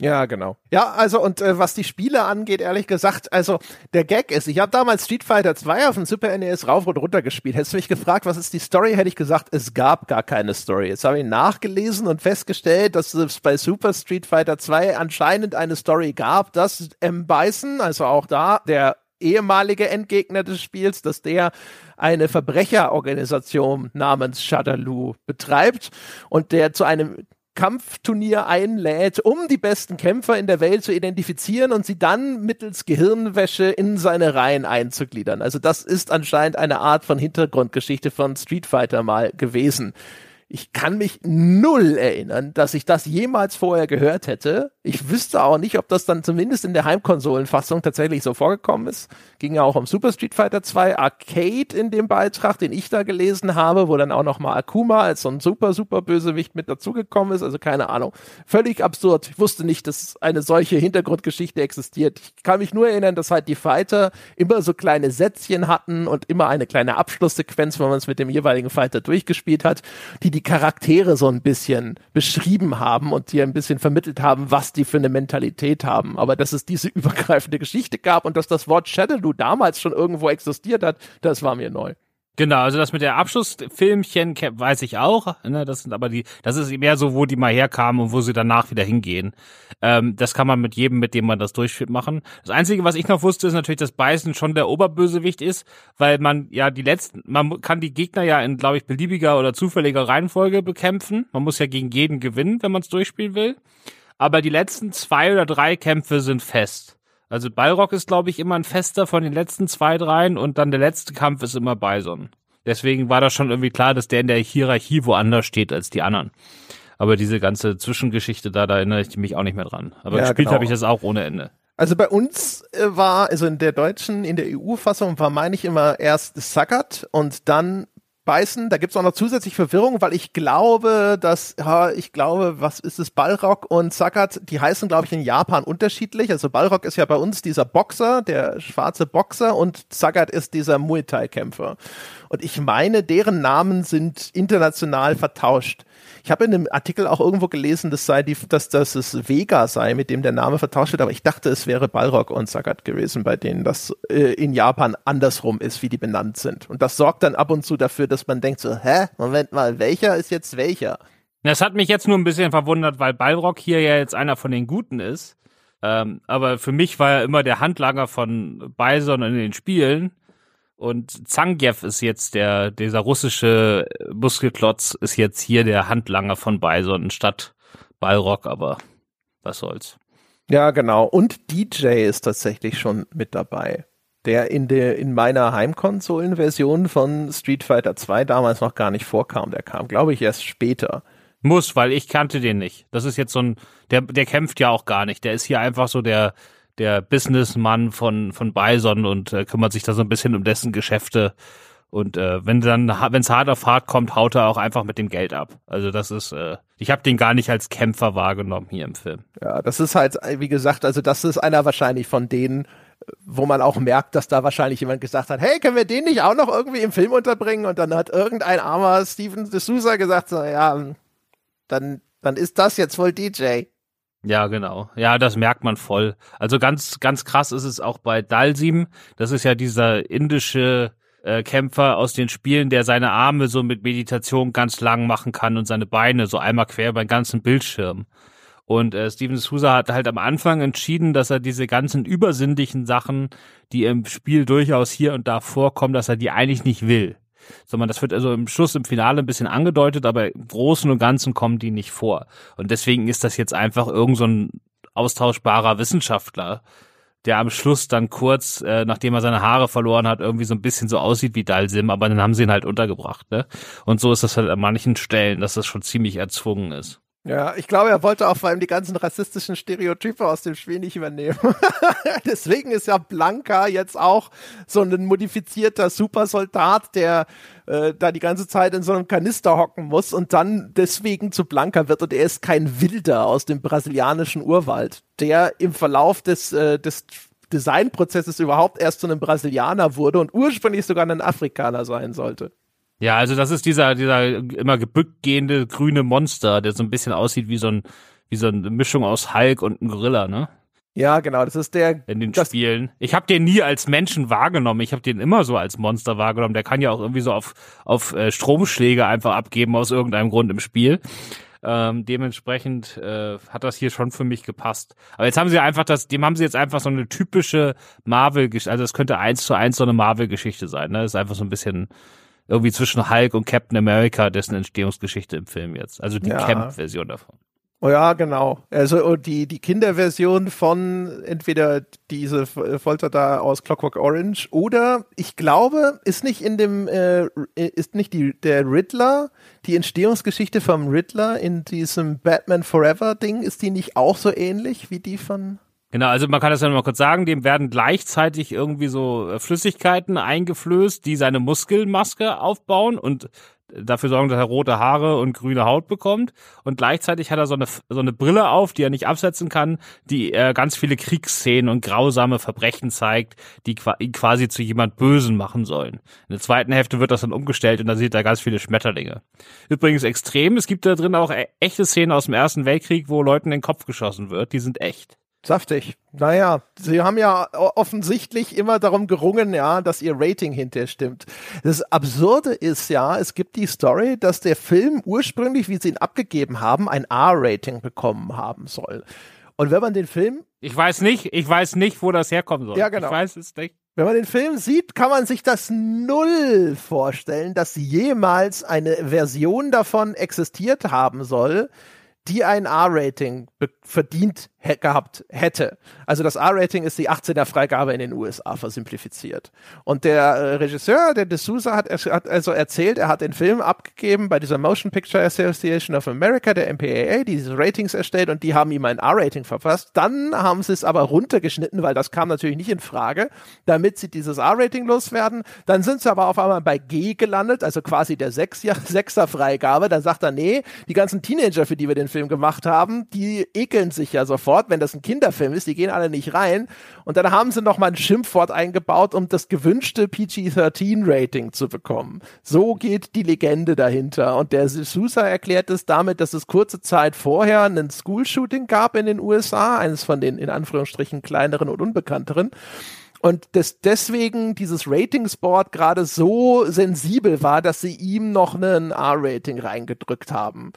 Ja, genau. Ja, also und äh, was die Spiele angeht, ehrlich gesagt, also der Gag ist, ich habe damals Street Fighter 2 auf dem Super NES rauf und runter gespielt. Hättest du mich gefragt, was ist die Story, hätte ich gesagt, es gab gar keine Story. Jetzt habe ich nachgelesen und festgestellt, dass es bei Super Street Fighter 2 anscheinend eine Story gab, dass M. Bison, also auch da der ehemalige Endgegner des Spiels, dass der eine Verbrecherorganisation namens Shadaloo betreibt und der zu einem Kampfturnier einlädt, um die besten Kämpfer in der Welt zu identifizieren und sie dann mittels Gehirnwäsche in seine Reihen einzugliedern. Also das ist anscheinend eine Art von Hintergrundgeschichte von Street Fighter mal gewesen. Ich kann mich null erinnern, dass ich das jemals vorher gehört hätte. Ich wüsste auch nicht, ob das dann zumindest in der Heimkonsolenfassung tatsächlich so vorgekommen ist. Ging ja auch um Super Street Fighter 2 Arcade in dem Beitrag, den ich da gelesen habe, wo dann auch nochmal Akuma als so ein super, super Bösewicht mit dazugekommen ist. Also keine Ahnung. Völlig absurd. Ich wusste nicht, dass eine solche Hintergrundgeschichte existiert. Ich kann mich nur erinnern, dass halt die Fighter immer so kleine Sätzchen hatten und immer eine kleine Abschlusssequenz, wenn man es mit dem jeweiligen Fighter durchgespielt hat, die die Charaktere so ein bisschen beschrieben haben und dir ein bisschen vermittelt haben, was die für eine Mentalität haben. Aber dass es diese übergreifende Geschichte gab und dass das Wort Shadaloo damals schon irgendwo existiert hat, das war mir neu. Genau, also das mit der Abschlussfilmchen weiß ich auch. Ne, das sind aber die, das ist mehr so, wo die mal herkamen und wo sie danach wieder hingehen. Ähm, das kann man mit jedem, mit dem man das durchführt, machen. Das Einzige, was ich noch wusste, ist natürlich, dass Bison schon der Oberbösewicht ist, weil man ja die letzten, man kann die Gegner ja in, glaube ich, beliebiger oder zufälliger Reihenfolge bekämpfen. Man muss ja gegen jeden gewinnen, wenn man es durchspielen will. Aber die letzten zwei oder drei Kämpfe sind fest. Also Balrog ist, glaube ich, immer ein fester von den letzten zwei, dreien und dann der letzte Kampf ist immer Bison. Deswegen war das schon irgendwie klar, dass der in der Hierarchie woanders steht als die anderen. Aber diese ganze Zwischengeschichte da, da erinnere ich mich auch nicht mehr dran. Aber ja, gespielt genau. habe ich das auch ohne Ende. Also bei uns äh, war, also in der deutschen, in der EU-Fassung war, meine ich, immer erst Sackert und dann beißen. Da gibt's auch noch zusätzlich Verwirrung, weil ich glaube, dass, ja, ich glaube, was ist es, Ballrock und Sakat, die heißen, glaube ich, in Japan unterschiedlich. Also Ballrock ist ja bei uns dieser Boxer, der schwarze Boxer und Sakat ist dieser Muay Thai-Kämpfer. Und ich meine, deren Namen sind international vertauscht. Ich habe in einem Artikel auch irgendwo gelesen, dass sei die, dass das es Vega sei, mit dem der Name vertauscht wird, aber ich dachte, es wäre Balrog und Sagat gewesen, bei denen das äh, in Japan andersrum ist, wie die benannt sind. Und das sorgt dann ab und zu dafür, dass man denkt so, hä, Moment mal, welcher ist jetzt welcher? Das hat mich jetzt nur ein bisschen verwundert, weil Balrog hier ja jetzt einer von den Guten ist. Ähm, aber für mich war er immer der Handlanger von Bison in den Spielen. Und Zangief ist jetzt der, dieser russische Muskelklotz ist jetzt hier der Handlanger von Bison statt Balrog, aber was soll's. Ja, genau. Und DJ ist tatsächlich schon mit dabei. Der in der, in meiner Heimkonsolenversion von Street Fighter 2 damals noch gar nicht vorkam. Der kam, glaube ich, erst später. Muss, weil ich kannte den nicht. Das ist jetzt so ein, der, der kämpft ja auch gar nicht. Der ist hier einfach so der, der Businessmann von, von Bison und äh, kümmert sich da so ein bisschen um dessen Geschäfte. Und äh, wenn dann, wenn es hart auf hart kommt, haut er auch einfach mit dem Geld ab. Also das ist, äh, ich habe den gar nicht als Kämpfer wahrgenommen hier im Film. Ja, das ist halt, wie gesagt, also das ist einer wahrscheinlich von denen, wo man auch merkt, dass da wahrscheinlich jemand gesagt hat, hey, können wir den nicht auch noch irgendwie im Film unterbringen? Und dann hat irgendein armer Steven D'Souza gesagt, so, ja, dann, dann ist das jetzt wohl DJ. Ja, genau. Ja, das merkt man voll. Also ganz, ganz krass ist es auch bei Dalsim. Das ist ja dieser indische äh, Kämpfer aus den Spielen, der seine Arme so mit Meditation ganz lang machen kann und seine Beine so einmal quer über den ganzen Bildschirm. Und äh, Steven Sousa hat halt am Anfang entschieden, dass er diese ganzen übersinnlichen Sachen, die im Spiel durchaus hier und da vorkommen, dass er die eigentlich nicht will sondern das wird also im Schluss im Finale ein bisschen angedeutet, aber im Großen und Ganzen kommen die nicht vor. Und deswegen ist das jetzt einfach irgend so ein austauschbarer Wissenschaftler, der am Schluss dann kurz, äh, nachdem er seine Haare verloren hat, irgendwie so ein bisschen so aussieht wie Dalsim, aber dann haben sie ihn halt untergebracht, ne? Und so ist das halt an manchen Stellen, dass das schon ziemlich erzwungen ist. Ja, ich glaube, er wollte auch vor allem die ganzen rassistischen Stereotype aus dem Spiel nicht übernehmen. Deswegen ist ja Blanca jetzt auch so ein modifizierter Supersoldat, der äh, da die ganze Zeit in so einem Kanister hocken muss und dann deswegen zu Blanca wird und er ist kein Wilder aus dem brasilianischen Urwald, der im Verlauf des, äh, des Designprozesses überhaupt erst zu einem Brasilianer wurde und ursprünglich sogar ein Afrikaner sein sollte. Ja, also das ist dieser, dieser immer gebückt gehende grüne Monster, der so ein bisschen aussieht wie so ein, wie so eine Mischung aus Hulk und einem Gorilla, ne? Ja, genau, das ist der. In den Spielen. Ich habe den nie als Menschen wahrgenommen. Ich habe den immer so als Monster wahrgenommen. Der kann ja auch irgendwie so auf, auf äh, Stromschläge einfach abgeben aus irgendeinem Grund im Spiel. Ähm, dementsprechend äh, hat das hier schon für mich gepasst. Aber jetzt haben sie einfach das, dem haben sie jetzt einfach so eine typische Marvel-Geschichte, also es könnte eins zu eins so eine Marvel-Geschichte sein, ne? Das ist einfach so ein bisschen irgendwie zwischen Hulk und Captain America, dessen Entstehungsgeschichte im Film jetzt. Also die ja. Camp-Version davon. Oh ja, genau. Also oh, die, die Kinderversion von entweder diese Folter da aus Clockwork Orange oder ich glaube, ist nicht in dem, äh, ist nicht die, der Riddler, die Entstehungsgeschichte vom Riddler in diesem Batman Forever Ding, ist die nicht auch so ähnlich wie die von Genau, also man kann das ja noch mal kurz sagen, dem werden gleichzeitig irgendwie so äh, Flüssigkeiten eingeflößt, die seine Muskelmaske aufbauen und dafür sorgen, dass er rote Haare und grüne Haut bekommt. Und gleichzeitig hat er so eine, so eine Brille auf, die er nicht absetzen kann, die äh, ganz viele Kriegsszenen und grausame Verbrechen zeigt, die ihn quasi zu jemand Bösen machen sollen. In der zweiten Hälfte wird das dann umgestellt und dann sieht er ganz viele Schmetterlinge. Übrigens extrem, es gibt da drin auch e-, echte Szenen aus dem Ersten Weltkrieg, wo Leuten in den Kopf geschossen wird, die sind echt. Saftig. Naja, sie haben ja offensichtlich immer darum gerungen, ja, dass ihr Rating hinterher stimmt. Das Absurde ist ja, es gibt die Story, dass der Film ursprünglich, wie sie ihn abgegeben haben, ein R-Rating bekommen haben soll. Und wenn man den Film. Ich weiß nicht, ich weiß nicht, wo das herkommen soll. Ja, genau. Ich weiß es nicht. Wenn man den Film sieht, kann man sich das null vorstellen, dass jemals eine Version davon existiert haben soll, die ein R-Rating verdient gehabt hätte. Also das R-Rating ist die 18er Freigabe in den USA versimplifiziert. Und der äh, Regisseur, der De Souza, hat, hat, also erzählt, er hat den Film abgegeben bei dieser Motion Picture Association of America, der MPAA, die diese Ratings erstellt und die haben ihm ein R-Rating verfasst. Dann haben sie es aber runtergeschnitten, weil das kam natürlich nicht in Frage, damit sie dieses R-Rating loswerden. Dann sind sie aber auf einmal bei G gelandet, also quasi der 6er Freigabe. Dann sagt er, nee, die ganzen Teenager, für die wir den Film gemacht haben, die ekeln sich ja sofort sofort, wenn das ein Kinderfilm ist, die gehen alle nicht rein. Und dann haben sie noch mal ein Schimpfwort eingebaut, um das gewünschte PG-13-Rating zu bekommen. So geht die Legende dahinter. Und der Sousa erklärt es damit, dass es kurze Zeit vorher ein School-Shooting gab in den USA, eines von den in Anführungsstrichen kleineren und unbekannteren und das deswegen dieses Ratingsboard gerade so sensibel war, dass sie ihm noch einen R-Rating reingedrückt haben.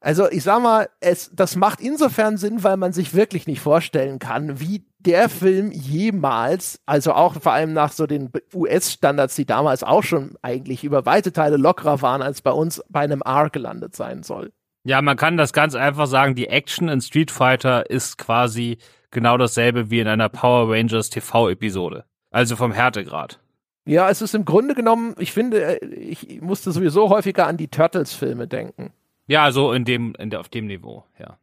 Also ich sag mal, es, das macht insofern Sinn, weil man sich wirklich nicht vorstellen kann, wie der Film jemals, also auch vor allem nach so den US-Standards, die damals auch schon eigentlich über weite Teile lockerer waren, als bei uns bei einem R gelandet sein soll. Ja, man kann das ganz einfach sagen, die Action in Street Fighter ist quasi genau dasselbe wie in einer Power Rangers TV-Episode. Also vom Härtegrad. Ja, es ist im Grunde genommen, ich finde, äh, ich musste sowieso häufiger an die Turtles-Filme denken. Ja, so in dem, in der, auf dem Niveau, ja.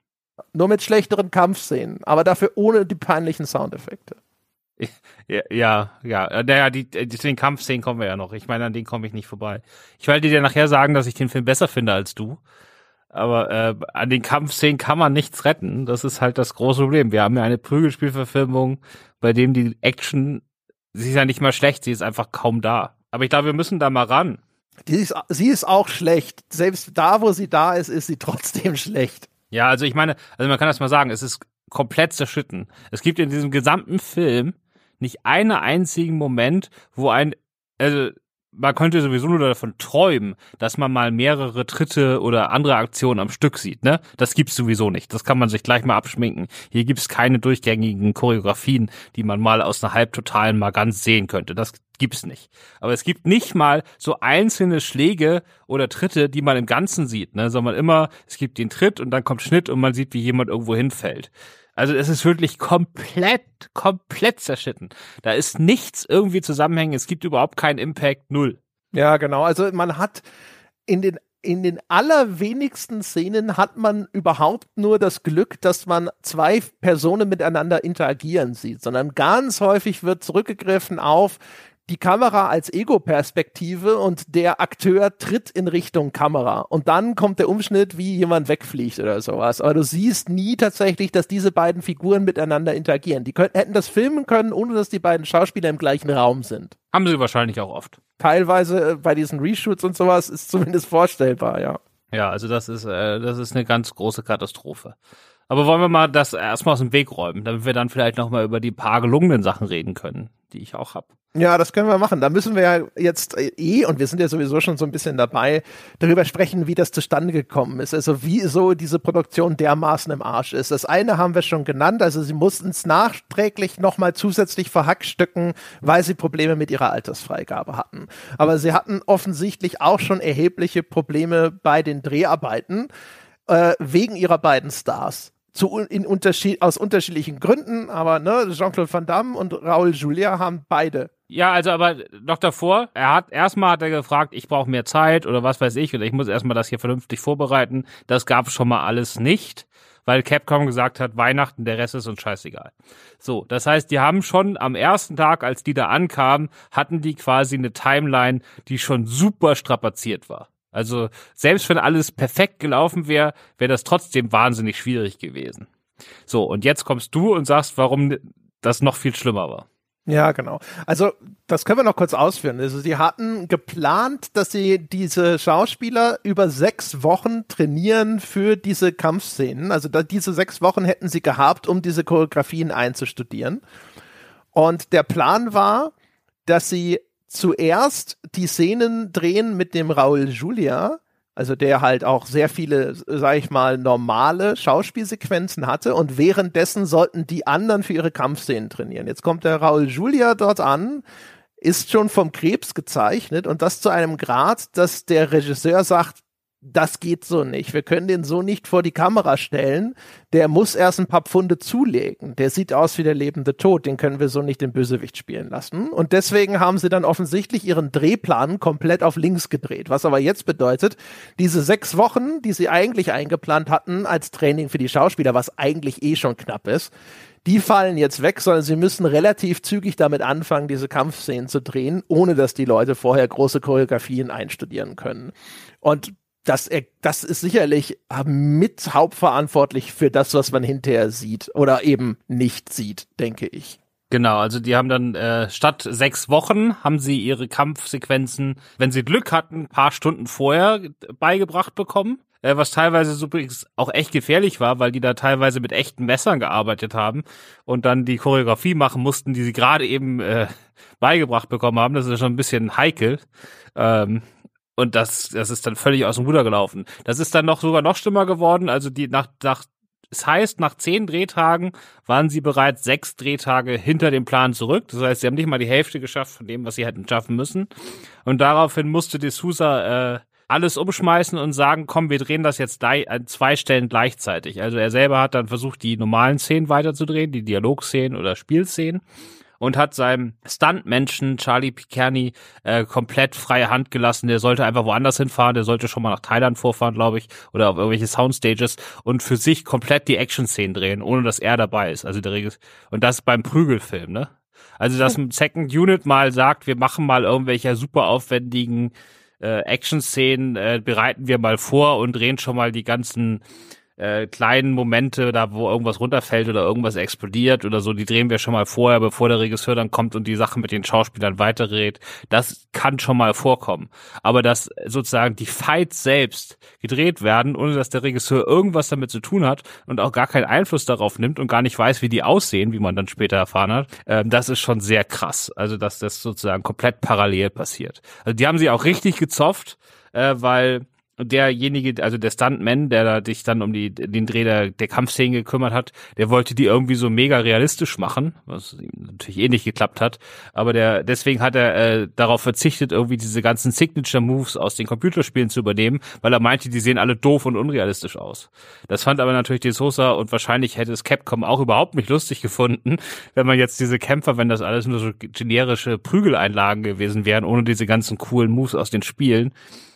Nur mit schlechteren Kampfszenen, aber dafür ohne die peinlichen Soundeffekte. Ja, ja, ja. Naja, die, die, zu den Kampfszenen kommen wir ja noch. Ich meine, an denen komme ich nicht vorbei. Ich wollte dir nachher sagen, dass ich den Film besser finde als du. Aber äh, an den Kampfszenen kann man nichts retten. Das ist halt das große Problem. Wir haben ja eine Prügelspielverfilmung, bei dem die Action, sie ist ja nicht mal schlecht, sie ist einfach kaum da. Aber ich glaube, wir müssen da mal ran. Ist, sie ist auch schlecht. Selbst da, wo sie da ist, ist sie trotzdem schlecht. Ja, also ich meine, also man kann das mal sagen, es ist komplett zerschütten. Es gibt in diesem gesamten Film nicht einen einzigen Moment, wo ein, also man könnte sowieso nur davon träumen, dass man mal mehrere Tritte oder andere Aktionen am Stück sieht, ne? Das gibt's sowieso nicht. Das kann man sich gleich mal abschminken. Hier gibt's keine durchgängigen Choreografien, die man mal aus einer halbtotalen mal ganz sehen könnte. Das gibt's nicht. Aber es gibt nicht mal so einzelne Schläge oder Tritte, die man im Ganzen sieht, ne? Sondern immer, es gibt den Tritt und dann kommt Schnitt und man sieht, wie jemand irgendwo hinfällt. Also es ist wirklich komplett, komplett zerschnitten. Da ist nichts irgendwie zusammenhängend. Es gibt überhaupt keinen Impact, null. Ja, genau. Also man hat in den in den allerwenigsten Szenen hat man überhaupt nur das Glück, dass man zwei Personen miteinander interagieren sieht, sondern ganz häufig wird zurückgegriffen auf die Kamera als Ego-Perspektive und der Akteur tritt in Richtung Kamera. Und dann kommt der Umschnitt, wie jemand wegfliegt oder sowas. Aber du siehst nie tatsächlich, dass diese beiden Figuren miteinander interagieren. Die können, hätten das filmen können, ohne dass die beiden Schauspieler im gleichen Raum sind. Haben sie wahrscheinlich auch oft. Teilweise äh, bei diesen Reshoots und sowas ist zumindest vorstellbar, ja. Ja, also das ist, äh, das ist eine ganz große Katastrophe. Aber wollen wir mal das erstmal aus dem Weg räumen, damit wir dann vielleicht nochmal über die paar gelungenen Sachen reden können, die ich auch habe. Ja, das können wir machen. Da müssen wir ja jetzt eh, und wir sind ja sowieso schon so ein bisschen dabei, darüber sprechen, wie das zustande gekommen ist. Also wie so diese Produktion dermaßen im Arsch ist. Das eine haben wir schon genannt, also sie mussten es nachträglich nochmal zusätzlich verhackstücken, weil sie Probleme mit ihrer Altersfreigabe hatten. Aber sie hatten offensichtlich auch schon erhebliche Probleme bei den Dreharbeiten äh, wegen ihrer beiden Stars zu, in Unterschied, aus unterschiedlichen Gründen, aber ne, Jean-Claude Van Damme und Raoul Julia haben beide. Ja, also aber noch davor, er hat erstmal hat er gefragt, ich brauche mehr Zeit oder was weiß ich, oder ich muss erstmal das hier vernünftig vorbereiten. Das gab schon mal alles nicht, weil Capcom gesagt hat, Weihnachten, der Rest ist uns scheißegal. So, das heißt, die haben schon am ersten Tag, als die da ankamen, hatten die quasi eine Timeline, die schon super strapaziert war. Also selbst wenn alles perfekt gelaufen wäre, wäre das trotzdem wahnsinnig schwierig gewesen. So, und jetzt kommst du und sagst, warum das noch viel schlimmer war. Ja, genau. Also das können wir noch kurz ausführen. Also sie hatten geplant, dass sie diese Schauspieler über sechs Wochen trainieren für diese Kampfszenen. Also diese sechs Wochen hätten sie gehabt, um diese Choreografien einzustudieren. Und der Plan war, dass sie zuerst die Szenen drehen mit dem Raul Julia, also der halt auch sehr viele, sag ich mal, normale Schauspielsequenzen hatte und währenddessen sollten die anderen für ihre Kampfszenen trainieren. Jetzt kommt der Raul Julia dort an, ist schon vom Krebs gezeichnet und das zu einem Grad, dass der Regisseur sagt, das geht so nicht. Wir können den so nicht vor die Kamera stellen. Der muss erst ein paar Pfunde zulegen. Der sieht aus wie der lebende Tod. Den können wir so nicht den Bösewicht spielen lassen. Und deswegen haben sie dann offensichtlich ihren Drehplan komplett auf links gedreht. Was aber jetzt bedeutet, diese sechs Wochen, die sie eigentlich eingeplant hatten als Training für die Schauspieler, was eigentlich eh schon knapp ist, die fallen jetzt weg, sondern sie müssen relativ zügig damit anfangen, diese Kampfszenen zu drehen, ohne dass die Leute vorher große Choreografien einstudieren können. Und das, das ist sicherlich mit hauptverantwortlich für das, was man hinterher sieht oder eben nicht sieht, denke ich. Genau, also die haben dann äh, statt sechs Wochen haben sie ihre Kampfsequenzen, wenn sie Glück hatten, ein paar Stunden vorher beigebracht bekommen. Äh, was teilweise übrigens auch echt gefährlich war, weil die da teilweise mit echten Messern gearbeitet haben und dann die Choreografie machen mussten, die sie gerade eben äh, beigebracht bekommen haben. Das ist schon ein bisschen heikel. Ähm, und das, das ist dann völlig aus dem Ruder gelaufen. Das ist dann noch sogar noch schlimmer geworden. Also die nach, nach es heißt, nach zehn Drehtagen waren sie bereits sechs Drehtage hinter dem Plan zurück. Das heißt, sie haben nicht mal die Hälfte geschafft von dem, was sie hätten schaffen müssen. Und daraufhin musste die Sousa äh, alles umschmeißen und sagen, komm, wir drehen das jetzt an zwei Stellen gleichzeitig. Also er selber hat dann versucht, die normalen Szenen weiterzudrehen, die Dialogszenen oder Spielszenen und hat seinem Stuntmenschen Charlie Picerni äh, komplett freie Hand gelassen. Der sollte einfach woanders hinfahren, der sollte schon mal nach Thailand vorfahren, glaube ich, oder auf irgendwelche Soundstages und für sich komplett die Action-Szenen drehen, ohne dass er dabei ist. Also der Regis und das beim Prügelfilm, ne? Also dass ein Second Unit mal sagt, wir machen mal irgendwelche super aufwendigen äh, Action-Szenen, äh, bereiten wir mal vor und drehen schon mal die ganzen äh, kleinen Momente, da wo irgendwas runterfällt oder irgendwas explodiert oder so, die drehen wir schon mal vorher, bevor der Regisseur dann kommt und die Sachen mit den Schauspielern weiterredet. Das kann schon mal vorkommen. Aber dass sozusagen die Fights selbst gedreht werden, ohne dass der Regisseur irgendwas damit zu tun hat und auch gar keinen Einfluss darauf nimmt und gar nicht weiß, wie die aussehen, wie man dann später erfahren hat, äh, das ist schon sehr krass. Also dass das sozusagen komplett parallel passiert. Also die haben sie auch richtig gezofft, äh, weil derjenige, also der Stuntman, der da sich dann um die, den Dreh der, der Kampfszenen gekümmert hat, der wollte die irgendwie so mega realistisch machen, was ihm natürlich eh nicht geklappt hat. Aber der, deswegen hat er äh, darauf verzichtet, irgendwie diese ganzen Signature Moves aus den Computerspielen zu übernehmen, weil er meinte, die sehen alle doof und unrealistisch aus. Das fand aber natürlich die Sosa und wahrscheinlich hätte es Capcom auch überhaupt nicht lustig gefunden, wenn man jetzt diese Kämpfer, wenn das alles nur so generische Prügeleinlagen gewesen wären, ohne diese ganzen coolen Moves aus den Spielen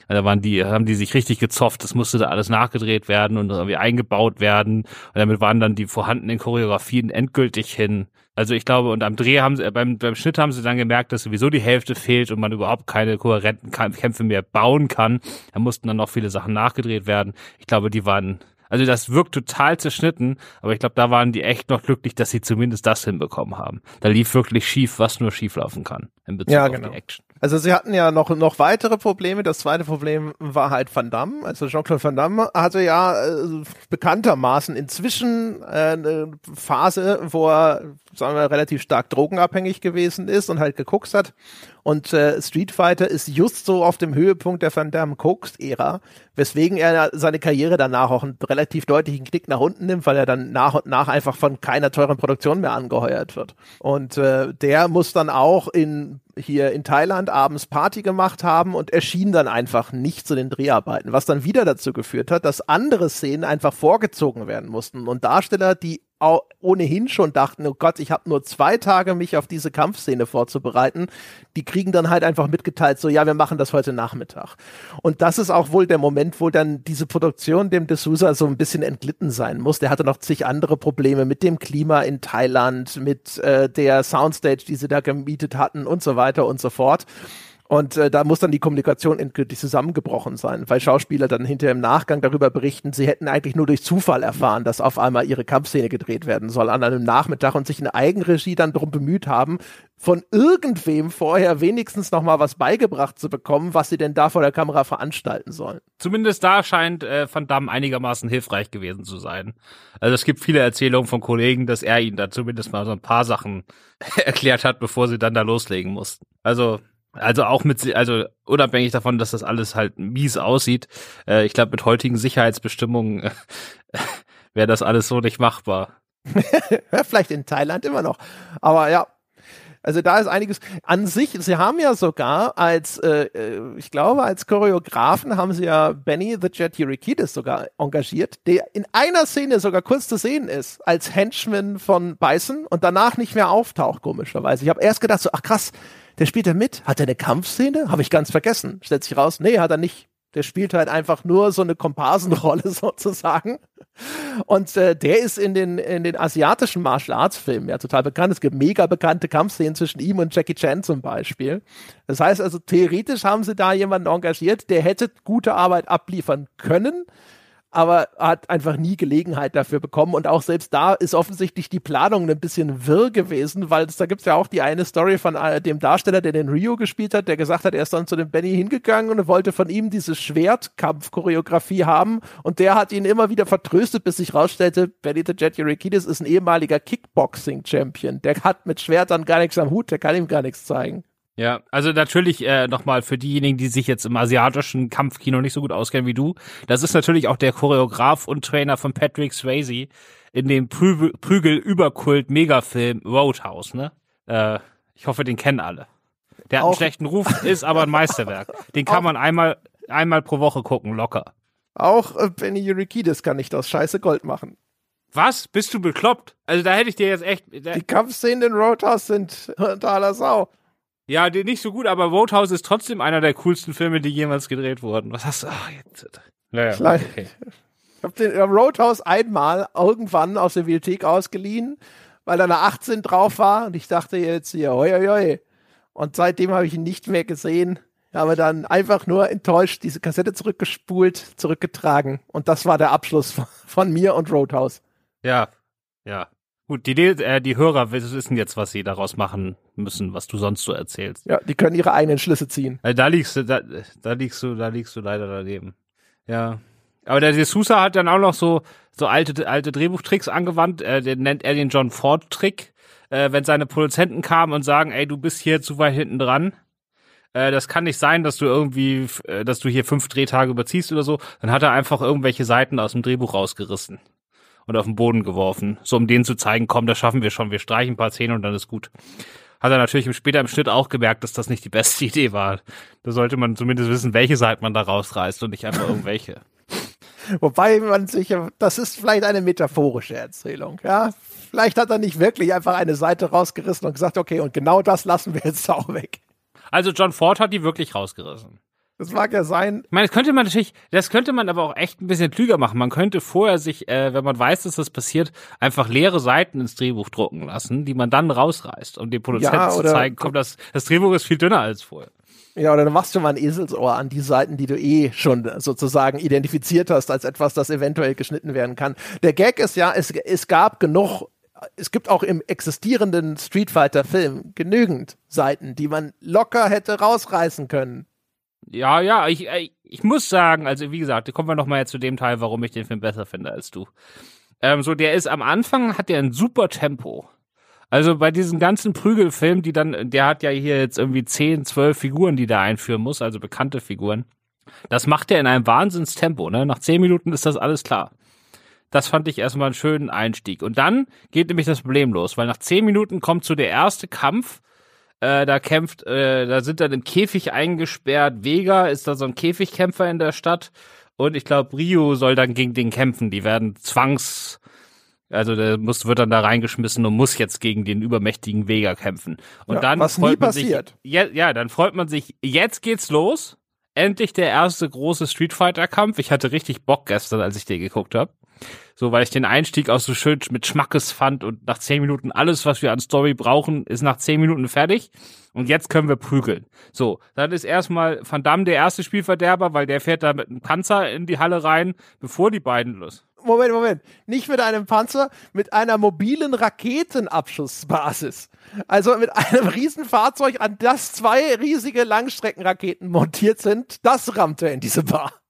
da waren die, haben die sich richtig gezofft. Das musste da alles nachgedreht werden und irgendwie eingebaut werden. Und damit waren dann die vorhandenen Choreografien endgültig hin. Also ich glaube, und am Dreh haben sie, beim, beim Schnitt haben sie dann gemerkt, dass sowieso die Hälfte fehlt und man überhaupt keine kohärenten Kämpfe mehr bauen kann. Da mussten dann noch viele Sachen nachgedreht werden. Ich glaube, die waren also das wirkt total zerschnitten, aber ich glaube, da waren die echt noch glücklich, dass sie zumindest das hinbekommen haben. Da lief wirklich schief, was nur schief laufen kann in Bezug ja, auf genau. die Action. Also sie hatten ja noch, noch weitere Probleme. Das zweite Problem war halt Van Damme. Also Jean-Claude Van Damme hatte ja äh, bekanntermaßen inzwischen äh, eine Phase, wo er, sagen wir, relativ stark drogenabhängig gewesen ist und halt geguckt hat. Und äh, Street Fighter ist just so auf dem Höhepunkt der Van Damme Koks-Ära, weswegen er seine Karriere danach auch einen relativ deutlichen Knick nach unten nimmt, weil er dann nach und nach einfach von keiner teuren Produktion mehr angeheuert wird. Und äh, der muss dann auch in hier in Thailand abends Party gemacht haben und erschien dann einfach nicht zu den Dreharbeiten, was dann wieder dazu geführt hat, dass andere Szenen einfach vorgezogen werden mussten und Darsteller, die ohnehin schon dachten, oh Gott, ich habe nur zwei Tage, mich auf diese Kampfszene vorzubereiten, die kriegen dann halt einfach mitgeteilt, so ja, wir machen das heute Nachmittag. Und das ist auch wohl der Moment, wo dann diese Produktion dem D'Souza so ein bisschen entglitten sein muss. Der hatte noch zig andere Probleme mit dem Klima in Thailand, mit äh, der Soundstage, die sie da gemietet hatten und so weiter und so fort. Und äh, da muss dann die Kommunikation endgültig zusammengebrochen sein, weil Schauspieler dann hinterher im Nachgang darüber berichten, sie hätten eigentlich nur durch Zufall erfahren, dass auf einmal ihre Kampfszene gedreht werden soll an einem Nachmittag und sich in Eigenregie dann darum bemüht haben, von irgendwem vorher wenigstens noch mal was beigebracht zu bekommen, was sie denn da vor der Kamera veranstalten sollen. Zumindest da scheint äh, Van Damme einigermaßen hilfreich gewesen zu sein. Also es gibt viele Erzählungen von Kollegen, dass er ihnen da zumindest mal so ein paar Sachen erklärt hat, bevor sie dann da loslegen mussten. Also also auch mit, also unabhängig davon, dass das alles halt mies aussieht, äh, ich glaube mit heutigen Sicherheitsbestimmungen äh, wäre das alles so nicht machbar. Vielleicht in Thailand immer noch. Aber ja, also da ist einiges an sich. Sie haben ja sogar als, äh, äh, ich glaube, als Choreografen haben sie ja Benny the Jet Eurykidis sogar engagiert, der in einer Szene sogar kurz zu sehen ist als Henchman von Bison und danach nicht mehr auftaucht, komischerweise. Ich habe erst gedacht so, ach krass, der spielt da mit. Hat er eine Kampfszene? Habe ich ganz vergessen. Stellt sich raus, nee, hat er nicht. Der spielt halt einfach nur so eine Komparsenrolle sozusagen. Und äh, der ist in den, in den asiatischen Martial Arts Filmen ja total bekannt. Es gibt mega bekannte Kampfszenen zwischen ihm und Jackie Chan zum Beispiel. Das heißt also, theoretisch haben sie da jemanden engagiert, der hätte gute Arbeit abliefern können aber hat einfach nie Gelegenheit dafür bekommen. Und auch selbst da ist offensichtlich die Planung ein bisschen wirr gewesen, weil das, da gibt's ja auch die eine Story von äh, dem Darsteller, der den Rio gespielt hat, der gesagt hat, er ist dann zu dem Benny hingegangen und wollte von ihm diese Schwertkampf-Choreografie haben. Und der hat ihn immer wieder vertröstet, bis sich rausstellte, Benny the Jet Eurykidis ist ein ehemaliger Kickboxing-Champion. Der hat mit Schwertern gar nichts am Hut, der kann ihm gar nichts zeigen. Ja, also natürlich äh, nochmal für diejenigen, die sich jetzt im asiatischen Kampfkino nicht so gut auskennen wie du. Das ist natürlich auch der Choreograf und Trainer von Patrick Swayze in dem Prü Prügel-Überkult-Megafilm Roadhouse, ne? Äh, ich hoffe, den kennen alle. Der hat auch. einen schlechten Ruf, ist aber ein Meisterwerk. Den kann man einmal, einmal pro Woche gucken, locker. Auch äh, Benny Eurykidis kann nicht aus Scheiße Gold machen. Was? Bist du bekloppt? Also da hätte ich dir jetzt echt. Die Kampfszenen in Roadhouse sind totaler Sau. Ja, nicht so gut, aber Roadhouse ist trotzdem einer der coolsten Filme, die jemals gedreht wurden. Was hast du? Ach, jetzt. Naja, okay. Ich habe den Roadhouse einmal irgendwann aus der Bibliothek ausgeliehen, weil da eine 18 drauf war und ich dachte jetzt hier, hoi, hoi, hoi. Und seitdem habe ich ihn nicht mehr gesehen. Habe dann einfach nur enttäuscht diese Kassette zurückgespult, zurückgetragen. Und das war der Abschluss von mir und Roadhouse. Ja, ja. Gut, die, äh, die Hörer wissen jetzt, was sie daraus machen müssen, was du sonst so erzählst. Ja, die können ihre eigenen Schlüsse ziehen. Also da liegst du, da, da liegst du, da liegst du leider daneben. Ja. Aber der De Sousa hat dann auch noch so, so alte, alte Drehbuchtricks angewandt. Äh, den nennt er den John Ford-Trick. Äh, wenn seine Produzenten kamen und sagen, ey, du bist hier zu weit hinten dran. Äh, das kann nicht sein, dass du irgendwie, äh, dass du hier fünf Drehtage überziehst oder so. Dann hat er einfach irgendwelche Seiten aus dem Drehbuch rausgerissen und auf den Boden geworfen, so um denen zu zeigen, komm, das schaffen wir schon, wir streichen ein paar Zähne und dann ist gut. Hat er natürlich später im Schnitt auch gemerkt, dass das nicht die beste Idee war. Da sollte man zumindest wissen, welche Seite man da rausreißt und nicht einfach irgendwelche. Wobei man sich, das ist vielleicht eine metaphorische Erzählung, ja. Vielleicht hat er nicht wirklich einfach eine Seite rausgerissen und gesagt, okay, und genau das lassen wir jetzt auch weg. Also John Ford hat die wirklich rausgerissen. Das mag ja sein. Ich meine, das könnte man natürlich, das könnte man aber auch echt ein bisschen klüger machen. Man könnte vorher sich, äh, wenn man weiß, dass das passiert, einfach leere Seiten ins Drehbuch drucken lassen, die man dann rausreißt, um dem Produzenten ja, zu zeigen, komm, das, das Drehbuch ist viel dünner als vorher. Ja, oder dann machst du mal ein Eselsohr an die Seiten, die du eh schon sozusagen identifiziert hast als etwas, das eventuell geschnitten werden kann. Der Gag ist ja, es, es gab genug es gibt auch im existierenden Street Fighter Film genügend Seiten, die man locker hätte rausreißen können. Ja, ja, ich, äh, ich muss sagen, also wie gesagt, kommen wir noch mal jetzt zu dem Teil, warum ich den Film besser finde als du. Ähm, so, der ist am Anfang, hat der ein super Tempo. Also bei diesen ganzen Prügelfilmen, die dann, der hat ja hier jetzt irgendwie 10, 12 Figuren, die der einführen muss, also bekannte Figuren. Das macht er in einem Wahnsinnstempo, ne? Nach 10 Minuten ist das alles klar. Das fand ich erstmal einen schönen Einstieg. Und dann geht nämlich das Problem los, weil nach 10 Minuten kommt so der erste Kampf, äh, da kämpft, äh, da sind dann im Käfig eingesperrt. Vega ist da so ein Käfigkämpfer in der Stadt. Und ich glaube, Rio soll dann gegen den kämpfen. Die werden zwangs, also der muss, wird dann da reingeschmissen und muss jetzt gegen den übermächtigen Vega kämpfen. Und ja, dann was freut man passiert. sich, ja, ja, dann freut man sich, jetzt geht's los. Endlich der erste große Street Fighter Kampf. Ich hatte richtig Bock gestern, als ich den geguckt habe. So, weil ich den Einstieg auch so schön mit Schmackes fand und nach zehn Minuten alles, was wir an Story brauchen, ist nach zehn Minuten fertig. Und jetzt können wir prügeln. So, dann ist erstmal Van Damme der erste Spielverderber, weil der fährt da mit einem Panzer in die Halle rein, bevor die beiden los. Moment, Moment. Nicht mit einem Panzer, mit einer mobilen Raketenabschussbasis. Also mit einem Riesenfahrzeug, an das zwei riesige Langstreckenraketen montiert sind. Das rammt er in diese Bar.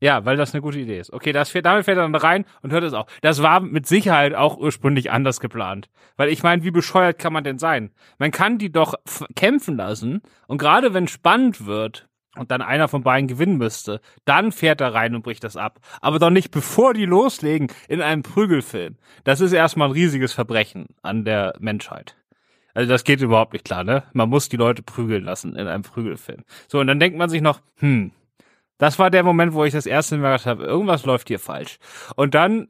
Ja, weil das eine gute Idee ist. Okay, das fährt, damit fährt er dann rein und hört es auch. Das war mit Sicherheit auch ursprünglich anders geplant. Weil ich meine, wie bescheuert kann man denn sein? Man kann die doch kämpfen lassen und gerade wenn spannend wird und dann einer von beiden gewinnen müsste, dann fährt er rein und bricht das ab. Aber doch nicht bevor die loslegen in einem Prügelfilm. Das ist erstmal ein riesiges Verbrechen an der Menschheit. Also das geht überhaupt nicht klar, ne? Man muss die Leute prügeln lassen in einem Prügelfilm. So, und dann denkt man sich noch, hm, das war der Moment, wo ich das erste Mal gedacht habe, irgendwas läuft hier falsch. Und dann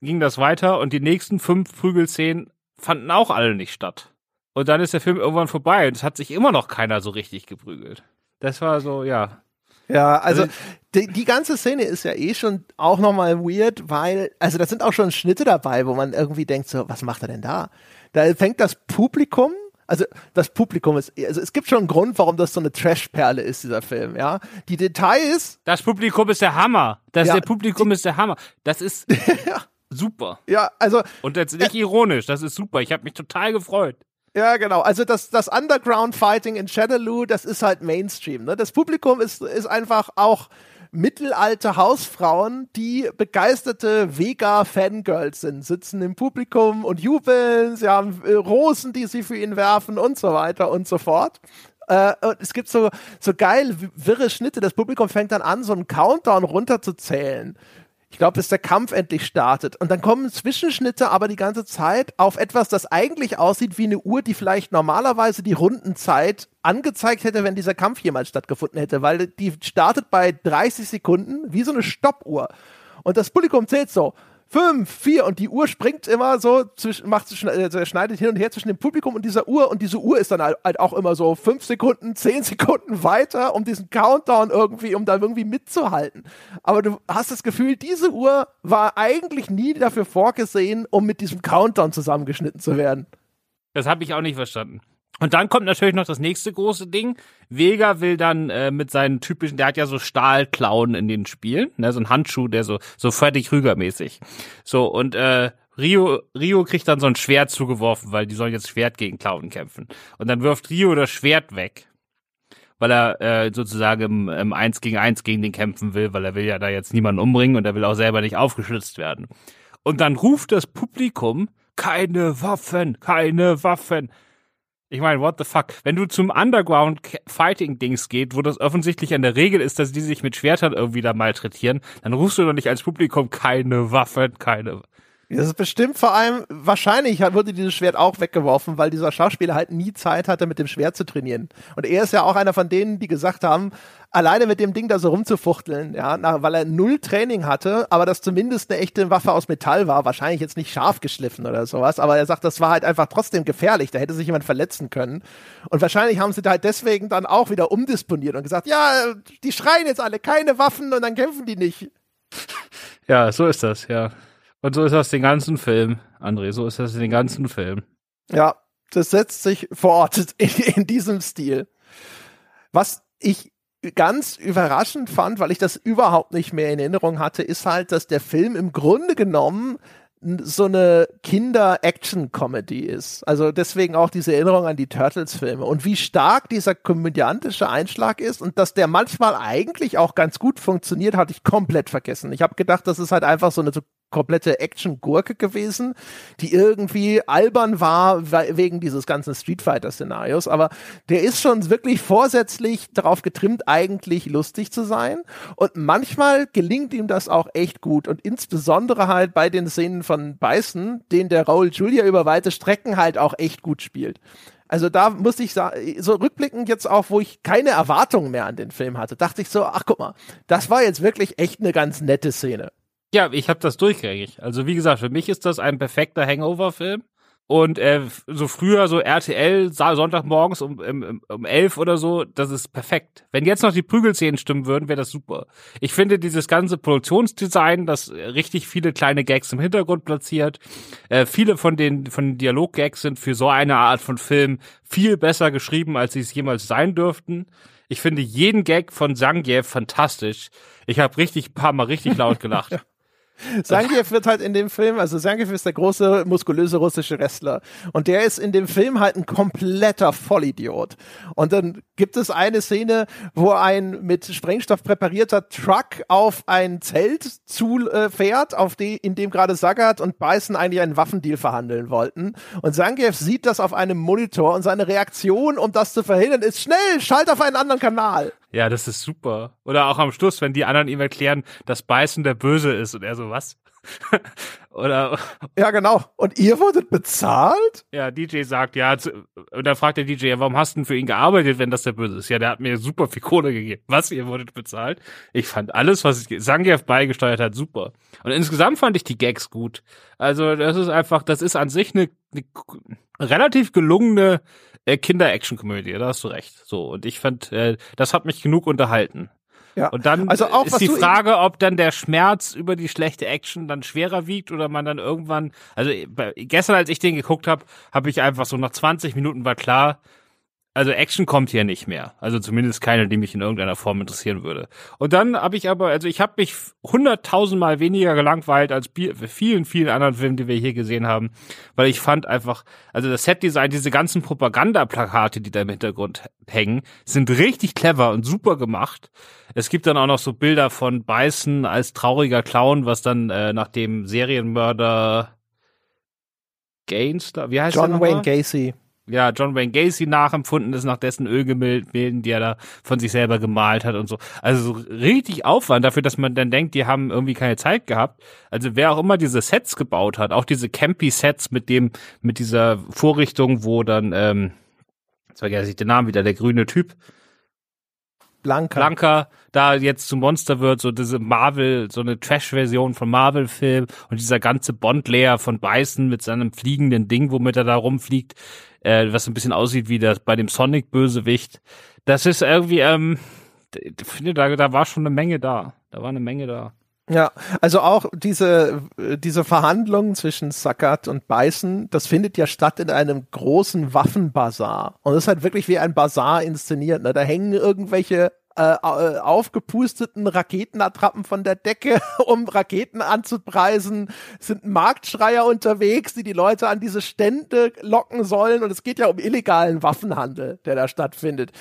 ging das weiter und die nächsten fünf Prügelszenen fanden auch alle nicht statt. Und dann ist der Film irgendwann vorbei und es hat sich immer noch keiner so richtig geprügelt. Das war so, ja. Ja, also, die, die ganze Szene ist ja eh schon auch nochmal weird, weil, also da sind auch schon Schnitte dabei, wo man irgendwie denkt so, was macht er denn da? Da fängt das Publikum also das Publikum ist, also es gibt schon einen Grund, warum das so eine Trash-Perle ist, dieser Film, ja. Die Details. Das Publikum ist der Hammer. Das ja, Publikum die, ist der Hammer. Das ist ja. super. Ja, also. Und jetzt nicht ironisch, das ist super. Ich habe mich total gefreut. Ja, genau. Also das, das Underground-Fighting in Shadaloo, das ist halt Mainstream. Ne? Das Publikum ist, ist einfach auch mittelalte Hausfrauen, die begeisterte Vega-Fangirls sind, sitzen im Publikum und jubeln, sie haben äh, Rosen, die sie für ihn werfen und so weiter und so fort. Äh, und es gibt so, so geil wirre Schnitte. Das Publikum fängt dann an, so einen Countdown runterzuzählen ich glaube, bis der Kampf endlich startet. Und dann kommen Zwischenschnitte aber die ganze Zeit auf etwas, das eigentlich aussieht wie eine Uhr, die vielleicht normalerweise die Rundenzeit angezeigt hätte, wenn dieser Kampf jemals stattgefunden hätte, weil die startet bei 30 Sekunden wie so eine Stoppuhr. Und das Publikum zählt so fünf, vier und die Uhr springt immer so, zwischen, macht, äh, schneidet hin und her zwischen dem Publikum und dieser Uhr und diese Uhr ist dann halt auch immer so fünf Sekunden, zehn Sekunden weiter, um diesen Countdown irgendwie, um da irgendwie mitzuhalten. Aber du hast das Gefühl, diese Uhr war eigentlich nie dafür vorgesehen, um mit diesem Countdown zusammengeschnitten zu werden. Das habe ich auch nicht verstanden. Und dann kommt natürlich noch das nächste große Ding. Vega will dann äh, mit seinen typischen, der hat ja so Stahlklauen in den Spielen, ne, so ein Handschuh, der so so Freddy Krüger mäßig. So und äh, Rio Rio kriegt dann so ein Schwert zugeworfen, weil die sollen jetzt Schwert gegen Klauen kämpfen. Und dann wirft Rio das Schwert weg, weil er äh, sozusagen im, im 1 gegen 1 gegen den kämpfen will, weil er will ja da jetzt niemanden umbringen und er will auch selber nicht aufgeschlitzt werden. Und dann ruft das Publikum keine Waffen, keine Waffen. Ich meine, what the fuck? Wenn du zum Underground-Fighting-Dings geht, wo das offensichtlich an der Regel ist, dass die sich mit Schwertern irgendwie da malträtieren, dann rufst du doch nicht als Publikum keine Waffen, keine. Das ist bestimmt vor allem, wahrscheinlich wurde dieses Schwert auch weggeworfen, weil dieser Schauspieler halt nie Zeit hatte, mit dem Schwert zu trainieren. Und er ist ja auch einer von denen, die gesagt haben, alleine mit dem Ding da so rumzufuchteln, ja, weil er null Training hatte, aber das zumindest eine echte Waffe aus Metall war, wahrscheinlich jetzt nicht scharf geschliffen oder sowas, aber er sagt, das war halt einfach trotzdem gefährlich, da hätte sich jemand verletzen können. Und wahrscheinlich haben sie da halt deswegen dann auch wieder umdisponiert und gesagt, ja, die schreien jetzt alle keine Waffen und dann kämpfen die nicht. Ja, so ist das, ja. Und so ist das den ganzen Film, André, so ist das den ganzen Film. Ja, das setzt sich fort in, in diesem Stil. Was ich ganz überraschend fand, weil ich das überhaupt nicht mehr in Erinnerung hatte, ist halt, dass der Film im Grunde genommen so eine Kinder-Action-Comedy ist. Also deswegen auch diese Erinnerung an die Turtles-Filme. Und wie stark dieser komödiantische Einschlag ist und dass der manchmal eigentlich auch ganz gut funktioniert, hatte ich komplett vergessen. Ich habe gedacht, das ist halt einfach so eine so komplette Action-Gurke gewesen, die irgendwie albern war wegen dieses ganzen Street Fighter-Szenarios. Aber der ist schon wirklich vorsätzlich darauf getrimmt, eigentlich lustig zu sein. Und manchmal gelingt ihm das auch echt gut. Und insbesondere halt bei den Szenen von Bison, den der Raul Julia über weite Strecken halt auch echt gut spielt. Also da muss ich sagen, so rückblickend jetzt auch, wo ich keine Erwartungen mehr an den Film hatte, dachte ich so, ach guck mal, das war jetzt wirklich echt eine ganz nette Szene. Ja, ich habe das durchgängig. Also wie gesagt, für mich ist das ein perfekter Hangover-Film. Und äh, so früher, so RTL, Sonntagmorgens um, um, um elf oder so, das ist perfekt. Wenn jetzt noch die Prügelszenen stimmen würden, wäre das super. Ich finde dieses ganze Produktionsdesign, das richtig viele kleine Gags im Hintergrund platziert, äh, viele von den von den Dialoggags sind für so eine Art von Film viel besser geschrieben, als sie es jemals sein dürften. Ich finde jeden Gag von Zangief fantastisch. Ich habe richtig paar Mal richtig laut gelacht. Zangief wird halt in dem Film, also Zangief ist der große, muskulöse russische Wrestler. Und der ist in dem Film halt ein kompletter Vollidiot. Und dann gibt es eine Szene, wo ein mit Sprengstoff präparierter Truck auf ein Zelt zufährt, äh, auf die, in dem gerade Sagat und Bison eigentlich einen Waffendeal verhandeln wollten. Und Zangief sieht das auf einem Monitor und seine Reaktion, um das zu verhindern, ist schnell, schalt auf einen anderen Kanal. Ja, das ist super. Oder auch am Schluss, wenn die anderen ihm erklären, dass Bison der Böse ist und er so, was? Oder ja, genau. Und ihr wurdet bezahlt? Ja, DJ sagt, ja, und dann fragt der DJ, ja, warum hast du denn für ihn gearbeitet, wenn das der Böse ist? Ja, der hat mir super viel Kohle gegeben. Was, ihr wurdet bezahlt? Ich fand alles, was Sangief beigesteuert hat, super. Und insgesamt fand ich die Gags gut. Also, das ist einfach, das ist an sich eine, eine relativ gelungene äh, Kinder-Action-Komödie, da hast du recht. So, und ich fand, äh, das hat mich genug unterhalten. Ja. Und dann also auch, ist die Frage, ob dann der Schmerz über die schlechte Action dann schwerer wiegt oder man dann irgendwann, also gestern, als ich den geguckt habe, habe ich einfach so nach 20 Minuten war klar, also Action kommt hier nicht mehr. Also zumindest keine, die mich in irgendeiner Form interessieren würde. Und dann habe ich aber, also ich habe mich hunderttausendmal weniger gelangweilt als vielen, vielen anderen Filmen, die wir hier gesehen haben, weil ich fand einfach, also das Setdesign, diese ganzen Propagandaplakate, die da im Hintergrund hängen, sind richtig clever und super gemacht. Es gibt dann auch noch so Bilder von Bison als trauriger Clown, was dann äh, nach dem Serienmörder Gaines, wie heißt John Wayne Gacy ja, John Wayne Gacy nachempfunden ist nach dessen Ölgemälden, die er da von sich selber gemalt hat und so. Also so richtig Aufwand dafür, dass man dann denkt, die haben irgendwie keine Zeit gehabt. Also wer auch immer diese Sets gebaut hat, auch diese Campy-Sets mit dem, mit dieser Vorrichtung, wo dann, ähm, jetzt vergesse ich den Namen wieder, der grüne Typ, Blanca. Blanca da jetzt zum Monster wird, so diese Marvel, so eine Trash-Version von Marvel-Film und dieser ganze Bond-Layer von Bison mit seinem fliegenden Ding, womit er da rumfliegt, äh, was ein bisschen aussieht wie das bei dem Sonic-Bösewicht. Das ist irgendwie, ähm, ich finde, da, da war schon eine Menge da. Da war eine Menge da. Ja, also auch diese, diese Verhandlungen zwischen Sackert und Beißen, das findet ja statt in einem großen Waffenbazar. Und das ist halt wirklich wie ein Bazar inszeniert. Ne? Da hängen irgendwelche äh, äh, aufgepusteten Raketenattrappen von der Decke, um Raketen anzupreisen, sind Marktschreier unterwegs, die die Leute an diese Stände locken sollen und es geht ja um illegalen Waffenhandel, der da stattfindet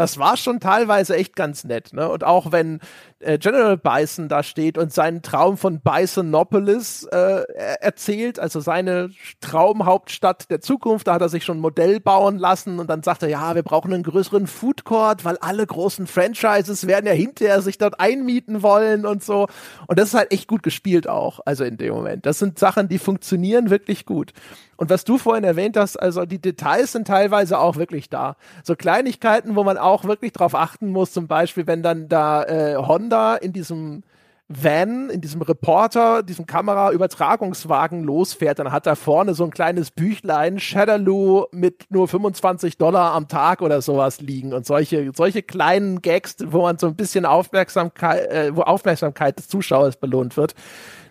das war schon teilweise echt ganz nett. Ne? Und auch wenn General Bison da steht und seinen Traum von Bisonopolis äh, erzählt, also seine Traumhauptstadt der Zukunft, da hat er sich schon ein Modell bauen lassen und dann sagt er, ja, wir brauchen einen größeren Food Court, weil alle großen Franchises werden ja hinterher sich dort einmieten wollen und so. Und das ist halt echt gut gespielt auch, also in dem Moment. Das sind Sachen, die funktionieren wirklich gut. Und was du vorhin erwähnt hast, also die Details sind teilweise auch wirklich da. So Kleinigkeiten, wo man auch wirklich drauf achten muss, zum Beispiel, wenn dann da äh, Honda in diesem Van, in diesem Reporter, diesem Kameraübertragungswagen losfährt, dann hat er vorne so ein kleines Büchlein, Shadaloo mit nur 25 Dollar am Tag oder sowas liegen und solche, solche kleinen Gags, wo man so ein bisschen Aufmerksamkeit, äh, wo Aufmerksamkeit des Zuschauers belohnt wird.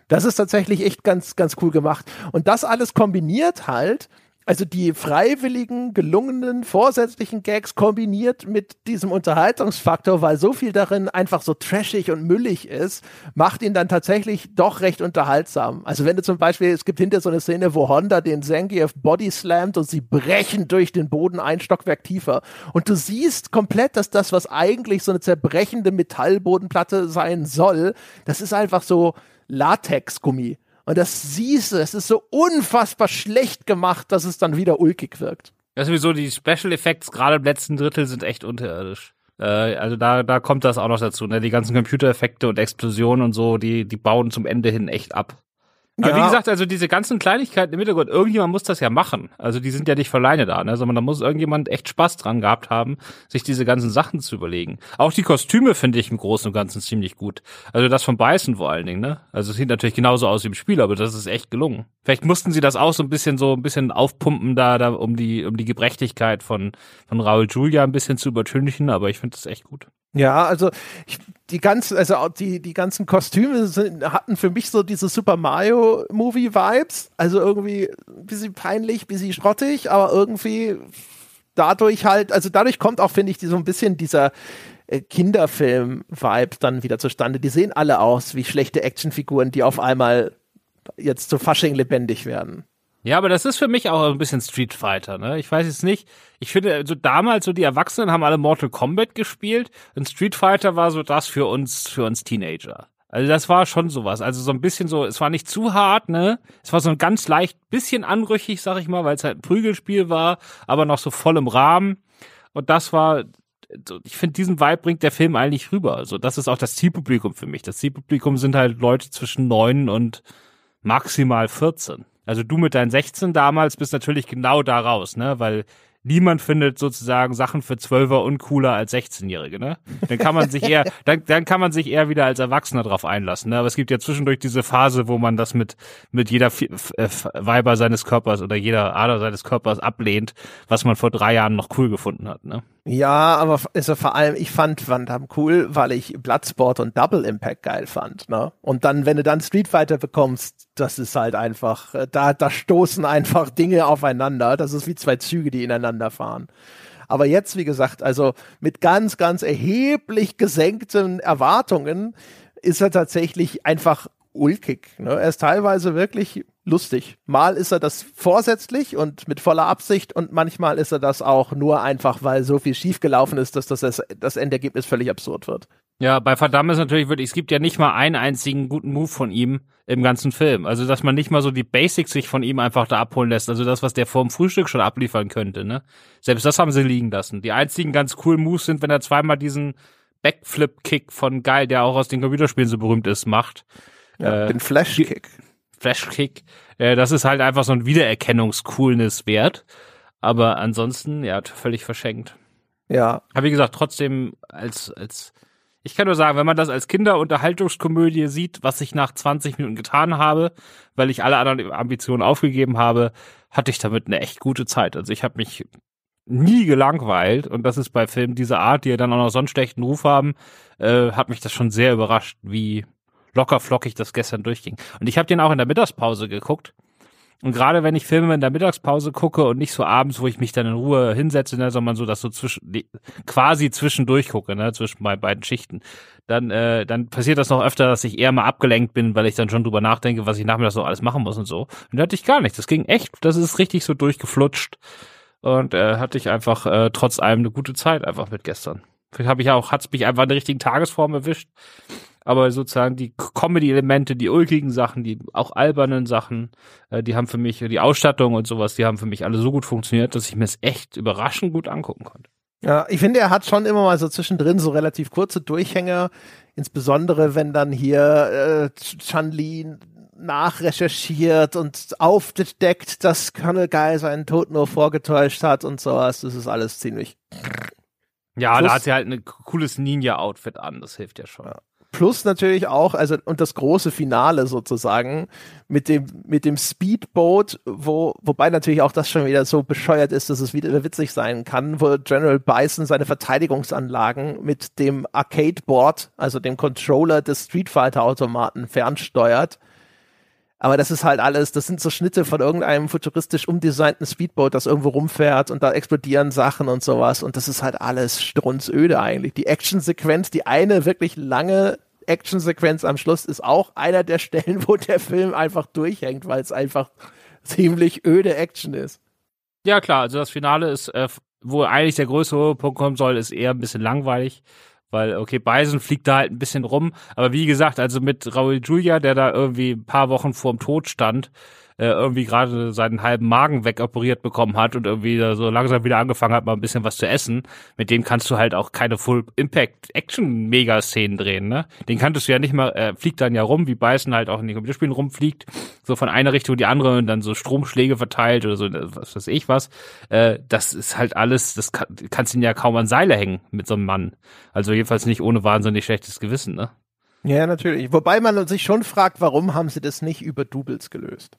Das ist tatsächlich echt ganz, ganz cool gemacht. Und das alles kombiniert halt, also die freiwilligen, gelungenen, vorsätzlichen Gags kombiniert mit diesem Unterhaltungsfaktor, weil so viel darin einfach so trashig und müllig ist, macht ihn dann tatsächlich doch recht unterhaltsam. Also wenn du zum Beispiel, es gibt hinter so eine Szene, wo Honda den Zangief body slammt und sie brechen durch den Boden ein Stockwerk tiefer. Und du siehst komplett, dass das, was eigentlich so eine zerbrechende Metallbodenplatte sein soll, das ist einfach so, Latexgummi. Und das siehst du, es ist so unfassbar schlecht gemacht, dass es dann wieder ulkig wirkt. Ja, sowieso, die Special Effects gerade im letzten Drittel sind echt unterirdisch. Äh, also da, da kommt das auch noch dazu, ne? Die ganzen Computereffekte und Explosionen und so, die, die bauen zum Ende hin echt ab. Aber ja. wie gesagt, also diese ganzen Kleinigkeiten im Hintergrund, irgendjemand muss das ja machen. Also die sind ja nicht alleine da, ne? sondern da muss irgendjemand echt Spaß dran gehabt haben, sich diese ganzen Sachen zu überlegen. Auch die Kostüme finde ich im Großen und Ganzen ziemlich gut. Also das von Beißen vor allen Dingen, ne? Also es sieht natürlich genauso aus wie im Spiel, aber das ist echt gelungen. Vielleicht mussten sie das auch so ein bisschen so ein bisschen aufpumpen da, da um die um die Gebrechlichkeit von von Raul Julia ein bisschen zu übertünchen, aber ich finde das echt gut. Ja, also ich, die ganzen, also die, die ganzen Kostüme sind, hatten für mich so diese Super Mario Movie Vibes. Also irgendwie ein bisschen peinlich, ein bisschen schrottig, aber irgendwie dadurch halt, also dadurch kommt auch, finde ich, so ein bisschen dieser, äh, Kinderfilm-Vibe dann wieder zustande. Die sehen alle aus wie schlechte Actionfiguren, die auf einmal jetzt zu Fasching lebendig werden. Ja, aber das ist für mich auch ein bisschen Street Fighter, ne? Ich weiß jetzt nicht. Ich finde, so damals, so die Erwachsenen haben alle Mortal Kombat gespielt und Street Fighter war so das für uns, für uns Teenager. Also das war schon sowas. Also so ein bisschen so, es war nicht zu hart, ne? Es war so ein ganz leicht bisschen anrüchig, sag ich mal, weil es halt ein Prügelspiel war, aber noch so voll im Rahmen. Und das war, ich finde, diesen Vibe bringt der Film eigentlich rüber. Also das ist auch das Zielpublikum für mich. Das Zielpublikum sind halt Leute zwischen neun und maximal 14. Also du mit deinen 16 damals bist natürlich genau da raus, ne? Weil niemand findet sozusagen Sachen für Zwölfer uncooler als 16-Jährige, ne? Dann kann man sich eher, dann, dann kann man sich eher wieder als Erwachsener drauf einlassen, ne? Aber es gibt ja zwischendurch diese Phase, wo man das mit, mit jeder äh, Weiber seines Körpers oder jeder Ader seines Körpers ablehnt, was man vor drei Jahren noch cool gefunden hat, ne? Ja, aber ist vor allem, ich fand Van Damme cool, weil ich Bloodsport und Double Impact geil fand. Ne? Und dann, wenn du dann Street Fighter bekommst, das ist halt einfach, äh, da, da stoßen einfach Dinge aufeinander. Das ist wie zwei Züge, die ineinander fahren. Aber jetzt, wie gesagt, also mit ganz, ganz erheblich gesenkten Erwartungen ist er tatsächlich einfach ulkig. Ne? Er ist teilweise wirklich lustig. Mal ist er das vorsätzlich und mit voller Absicht und manchmal ist er das auch nur einfach, weil so viel schiefgelaufen ist, dass das, das Endergebnis völlig absurd wird. Ja, bei Verdammt ist natürlich wirklich, es gibt ja nicht mal einen einzigen guten Move von ihm im ganzen Film. Also, dass man nicht mal so die Basics sich von ihm einfach da abholen lässt. Also das, was der vor dem Frühstück schon abliefern könnte, ne? Selbst das haben sie liegen lassen. Die einzigen ganz coolen Moves sind, wenn er zweimal diesen Backflip-Kick von Geil, der auch aus den Computerspielen so berühmt ist, macht. Ja, äh, den Flash-Kick. Flash-Kick. Äh, das ist halt einfach so ein Wiedererkennungscoolness wert. Aber ansonsten, ja, völlig verschenkt. Ja. Aber wie gesagt, trotzdem als, als, ich kann nur sagen, wenn man das als Kinderunterhaltungskomödie sieht, was ich nach 20 Minuten getan habe, weil ich alle anderen Ambitionen aufgegeben habe, hatte ich damit eine echt gute Zeit. Also ich habe mich nie gelangweilt und das ist bei Filmen dieser Art, die ja dann auch noch so einen schlechten Ruf haben, äh, hat mich das schon sehr überrascht, wie locker flockig das gestern durchging. Und ich habe den auch in der Mittagspause geguckt. Und gerade wenn ich Filme in der Mittagspause gucke und nicht so abends, wo ich mich dann in Ruhe hinsetze, ne, sondern so das so zwischen quasi zwischendurch gucke, ne, zwischen meinen beiden Schichten, dann äh, dann passiert das noch öfter, dass ich eher mal abgelenkt bin, weil ich dann schon drüber nachdenke, was ich nachmittags so alles machen muss und so. Und da hatte ich gar nicht. Das ging echt, das ist richtig so durchgeflutscht und äh, hatte ich einfach äh, trotz allem eine gute Zeit einfach mit gestern. Vielleicht habe ich auch, hat's mich einfach in der richtigen Tagesform erwischt aber sozusagen die Comedy-Elemente, die ulkigen Sachen, die auch albernen Sachen, äh, die haben für mich, die Ausstattung und sowas, die haben für mich alle so gut funktioniert, dass ich mir es echt überraschend gut angucken konnte. Ja, ich finde, er hat schon immer mal so zwischendrin so relativ kurze Durchhänge, insbesondere wenn dann hier äh, Chan-Li nachrecherchiert und aufdeckt, dass Colonel Guy seinen Tod nur vorgetäuscht hat und sowas. Das ist alles ziemlich. Ja, Plus, da hat sie halt ein cooles Ninja-Outfit an, das hilft ja schon. Ja. Plus natürlich auch, also und das große Finale sozusagen mit dem mit dem Speedboat, wo wobei natürlich auch das schon wieder so bescheuert ist, dass es wieder witzig sein kann, wo General Bison seine Verteidigungsanlagen mit dem Arcade Board, also dem Controller des Street Fighter Automaten fernsteuert. Aber das ist halt alles, das sind so Schnitte von irgendeinem futuristisch umdesignten Speedboat, das irgendwo rumfährt und da explodieren Sachen und sowas. Und das ist halt alles strunzöde eigentlich. Die Actionsequenz, die eine wirklich lange Actionsequenz am Schluss ist auch einer der Stellen, wo der Film einfach durchhängt, weil es einfach ziemlich öde Action ist. Ja, klar, also das Finale ist, äh, wo eigentlich der größere Punkt kommen soll, ist eher ein bisschen langweilig. Weil, okay, Bison fliegt da halt ein bisschen rum. Aber wie gesagt, also mit Raul Julia, der da irgendwie ein paar Wochen vorm Tod stand, äh, irgendwie gerade seinen halben Magen wegoperiert bekommen hat und irgendwie so langsam wieder angefangen hat, mal ein bisschen was zu essen, mit dem kannst du halt auch keine Full-Impact-Action-Mega-Szenen drehen, ne? Den kanntest du ja nicht mal, er fliegt dann ja rum, wie Bison halt auch in den Computerspielen rumfliegt, so von einer Richtung in die andere und dann so Stromschläge verteilt oder so, was weiß ich was. Äh, das ist halt alles, das kann, kannst ihn ja kaum an Seile hängen mit so einem Mann. Also jedenfalls nicht ohne wahnsinnig schlechtes Gewissen, ne? Ja, natürlich. Wobei man sich schon fragt, warum haben sie das nicht über Doubles gelöst?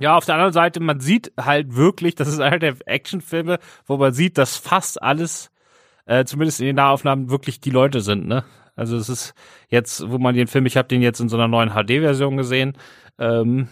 Ja, auf der anderen Seite, man sieht halt wirklich, das ist einer der Actionfilme, wo man sieht, dass fast alles, äh, zumindest in den Nahaufnahmen, wirklich die Leute sind, ne? Also es ist jetzt, wo man den Film, ich habe den jetzt in so einer neuen HD-Version gesehen, ähm,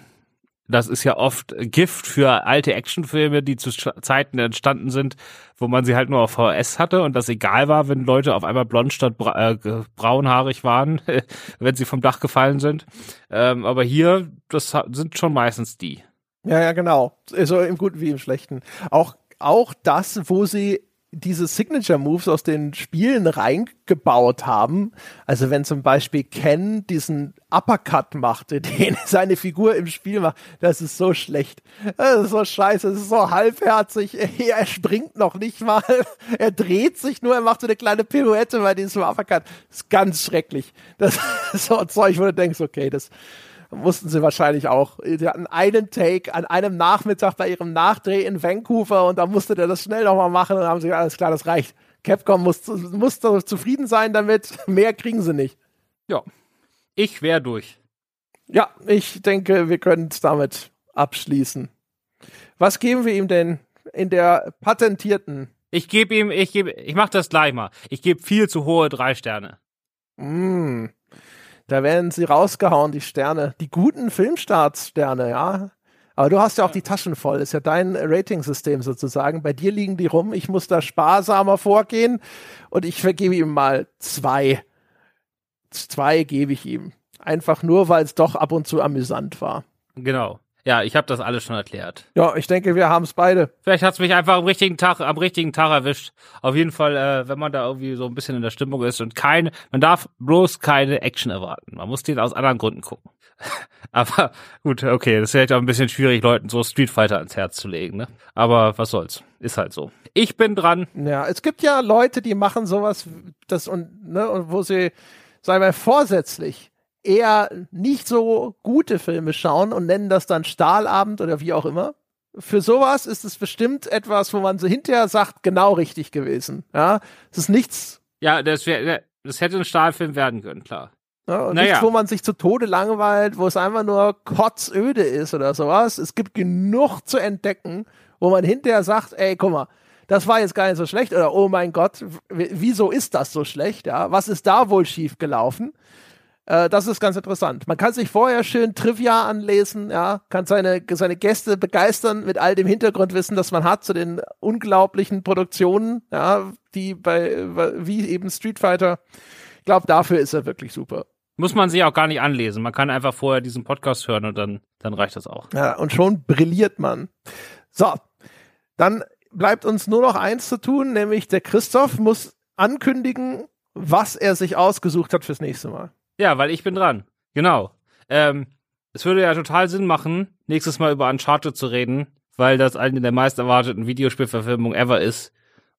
Das ist ja oft Gift für alte Actionfilme, die zu Zeiten entstanden sind, wo man sie halt nur auf VS hatte und das egal war, wenn Leute auf einmal blond statt bra äh, braunhaarig waren, wenn sie vom Dach gefallen sind. Ähm, aber hier, das sind schon meistens die. Ja, ja, genau. So im Guten wie im Schlechten. Auch, auch das, wo sie diese Signature Moves aus den Spielen reingebaut haben. Also wenn zum Beispiel Ken diesen Uppercut machte, den seine Figur im Spiel macht, das ist so schlecht. Das ist so scheiße, das ist so halbherzig. Er springt noch nicht mal. Er dreht sich nur, er macht so eine kleine Pirouette bei diesem Uppercut. Das ist ganz schrecklich. Das ist so ein Zeug, wo du denkst, okay, das, mussten sie wahrscheinlich auch. Sie hatten einen Take an einem Nachmittag bei ihrem Nachdreh in Vancouver und da musste der das schnell nochmal machen und dann haben sie gesagt, alles klar, das reicht. Capcom muss, muss zufrieden sein damit, mehr kriegen sie nicht. Ja, ich wäre durch. Ja, ich denke, wir können es damit abschließen. Was geben wir ihm denn in der patentierten? Ich gebe ihm, ich gebe, ich mach das gleich mal. Ich gebe viel zu hohe drei Sterne. Mm. Da werden sie rausgehauen, die Sterne. Die guten Filmstartsterne, ja. Aber du hast ja auch die Taschen voll. Ist ja dein Ratingsystem sozusagen. Bei dir liegen die rum. Ich muss da sparsamer vorgehen und ich vergebe ihm mal zwei. Zwei gebe ich ihm. Einfach nur, weil es doch ab und zu amüsant war. Genau. Ja, ich habe das alles schon erklärt. Ja, ich denke, wir haben es beide. Vielleicht hat's mich einfach am richtigen Tag, am richtigen Tag erwischt. Auf jeden Fall, äh, wenn man da irgendwie so ein bisschen in der Stimmung ist und keine, man darf bloß keine Action erwarten. Man muss den aus anderen Gründen gucken. Aber gut, okay, das ist vielleicht auch ein bisschen schwierig, Leuten so Street Fighter ans Herz zu legen, ne? Aber was soll's, ist halt so. Ich bin dran. Ja, es gibt ja Leute, die machen sowas, das und ne, wo sie, sagen wir, vorsätzlich eher nicht so gute Filme schauen und nennen das dann Stahlabend oder wie auch immer. Für sowas ist es bestimmt etwas, wo man so hinterher sagt, genau richtig gewesen. Ja, es ist nichts. Ja, das, wär, das hätte ein Stahlfilm werden können, klar. Ja, und naja. nichts, wo man sich zu Tode langweilt, wo es einfach nur kotzöde ist oder sowas. Es gibt genug zu entdecken, wo man hinterher sagt, ey, guck mal, das war jetzt gar nicht so schlecht oder oh mein Gott, wieso ist das so schlecht? Ja, was ist da wohl schief gelaufen? Äh, das ist ganz interessant. Man kann sich vorher schön Trivia anlesen, ja, kann seine, seine Gäste begeistern mit all dem Hintergrundwissen, das man hat zu den unglaublichen Produktionen, ja, die bei, wie eben Street Fighter. Ich glaube, dafür ist er wirklich super. Muss man sich auch gar nicht anlesen. Man kann einfach vorher diesen Podcast hören und dann, dann reicht das auch. Ja, und schon brilliert man. So, dann bleibt uns nur noch eins zu tun, nämlich der Christoph muss ankündigen, was er sich ausgesucht hat fürs nächste Mal. Ja, weil ich bin dran. Genau. Ähm, es würde ja total Sinn machen, nächstes Mal über Uncharted zu reden, weil das eine der meist erwarteten Videospielverfilmungen ever ist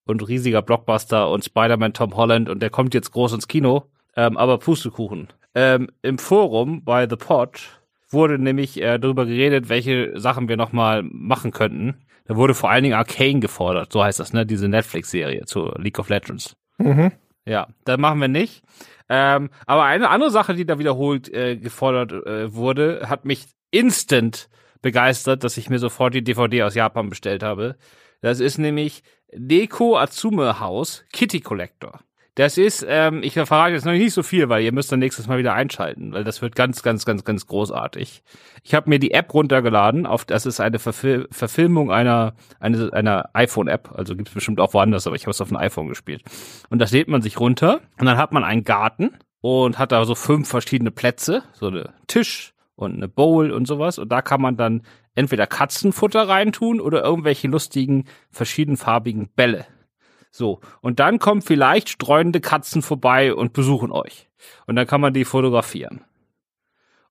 und riesiger Blockbuster und Spider-Man Tom Holland und der kommt jetzt groß ins Kino. Ähm, aber Pustekuchen. Ähm, Im Forum bei The Pod wurde nämlich äh, darüber geredet, welche Sachen wir nochmal machen könnten. Da wurde vor allen Dingen Arcane gefordert, so heißt das, ne? Diese Netflix-Serie zu League of Legends. Mhm. Ja, das machen wir nicht. Ähm, aber eine andere Sache, die da wiederholt äh, gefordert äh, wurde, hat mich instant begeistert, dass ich mir sofort die DVD aus Japan bestellt habe. Das ist nämlich Deko Atsume House Kitty Collector. Das ist, ähm, ich verrate jetzt noch nicht so viel, weil ihr müsst dann nächstes Mal wieder einschalten, weil das wird ganz, ganz, ganz, ganz großartig. Ich habe mir die App runtergeladen, auf das ist eine Verfil Verfilmung einer, eine, einer iPhone-App, also gibt's bestimmt auch woanders, aber ich habe es auf dem iPhone gespielt. Und das lädt man sich runter und dann hat man einen Garten und hat da so fünf verschiedene Plätze, so eine Tisch und eine Bowl und sowas. Und da kann man dann entweder Katzenfutter reintun oder irgendwelche lustigen, verschiedenfarbigen Bälle. So. Und dann kommen vielleicht streunende Katzen vorbei und besuchen euch. Und dann kann man die fotografieren.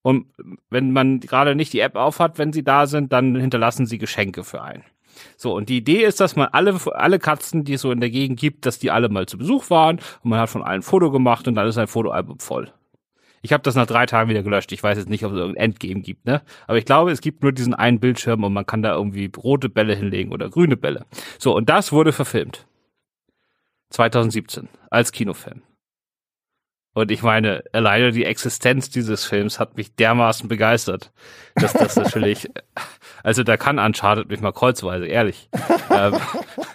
Und wenn man gerade nicht die App aufhat, wenn sie da sind, dann hinterlassen sie Geschenke für einen. So, und die Idee ist, dass man alle, alle Katzen, die es so in der Gegend gibt, dass die alle mal zu Besuch waren und man hat von allen ein Foto gemacht und dann ist ein Fotoalbum voll. Ich habe das nach drei Tagen wieder gelöscht. Ich weiß jetzt nicht, ob es irgendein Endgame gibt, ne? Aber ich glaube, es gibt nur diesen einen Bildschirm und man kann da irgendwie rote Bälle hinlegen oder grüne Bälle. So, und das wurde verfilmt. 2017 als Kinofilm. Und ich meine, alleine die Existenz dieses Films hat mich dermaßen begeistert, dass das natürlich, also da kann Uncharted mich mal kreuzweise, ehrlich. ähm,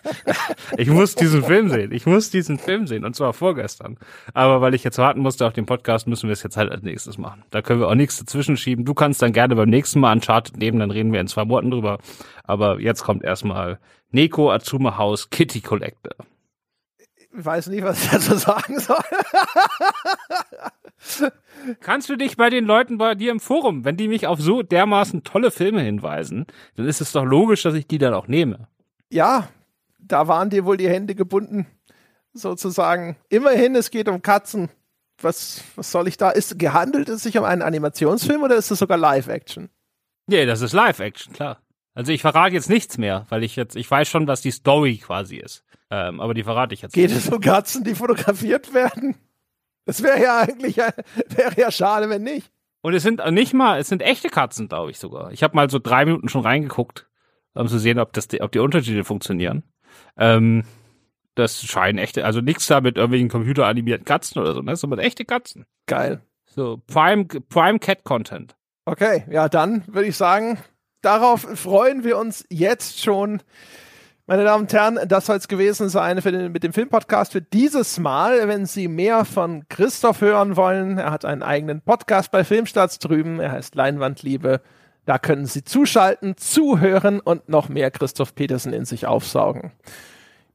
ich muss diesen Film sehen. Ich muss diesen Film sehen. Und zwar vorgestern. Aber weil ich jetzt warten musste auf den Podcast, müssen wir es jetzt halt als nächstes machen. Da können wir auch nichts dazwischen schieben. Du kannst dann gerne beim nächsten Mal Uncharted nehmen, dann reden wir in zwei Monaten drüber. Aber jetzt kommt erstmal Neko Azuma House Kitty Collector. Ich weiß nicht, was ich dazu sagen soll. Kannst du dich bei den Leuten bei dir im Forum, wenn die mich auf so dermaßen tolle Filme hinweisen, dann ist es doch logisch, dass ich die dann auch nehme. Ja, da waren dir wohl die Hände gebunden, sozusagen. Immerhin, es geht um Katzen. Was, was soll ich da? Ist, gehandelt es sich um einen Animationsfilm oder ist es sogar Live-Action? Nee, das ist Live-Action, klar. Also ich verrate jetzt nichts mehr, weil ich jetzt, ich weiß schon, was die Story quasi ist. Ähm, aber die verrate ich jetzt Geht nicht. es um Katzen, die fotografiert werden? Das wäre ja eigentlich, wäre ja schade, wenn nicht. Und es sind nicht mal, es sind echte Katzen, glaube ich sogar. Ich habe mal so drei Minuten schon reingeguckt, um zu sehen, ob das, ob die Unterschiede funktionieren. Ähm, das scheinen echte, also nichts da mit irgendwelchen computeranimierten Katzen oder so, ne, sondern echte Katzen. Geil. So Prime, Prime Cat Content. Okay, ja, dann würde ich sagen, darauf freuen wir uns jetzt schon. Meine Damen und Herren, das soll es gewesen sein für den, mit dem Filmpodcast für dieses Mal. Wenn Sie mehr von Christoph hören wollen, er hat einen eigenen Podcast bei Filmstarts drüben. Er heißt Leinwandliebe. Da können Sie zuschalten, zuhören und noch mehr Christoph Petersen in sich aufsaugen.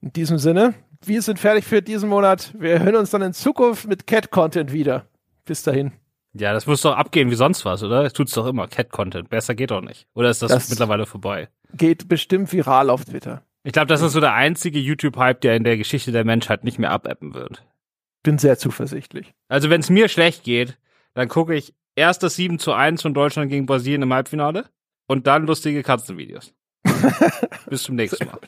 In diesem Sinne, wir sind fertig für diesen Monat. Wir hören uns dann in Zukunft mit Cat-Content wieder. Bis dahin. Ja, das muss doch abgehen wie sonst was, oder? Es tut's doch immer. Cat-Content. Besser geht doch nicht. Oder ist das, das mittlerweile vorbei? Geht bestimmt viral auf Twitter. Ich glaube, das ist so der einzige YouTube-Hype, der in der Geschichte der Menschheit nicht mehr abappen wird. Bin sehr zuversichtlich. Also wenn es mir schlecht geht, dann gucke ich erst das 7 zu 1 von Deutschland gegen Brasilien im Halbfinale und dann lustige Katzenvideos. Bis zum nächsten Mal.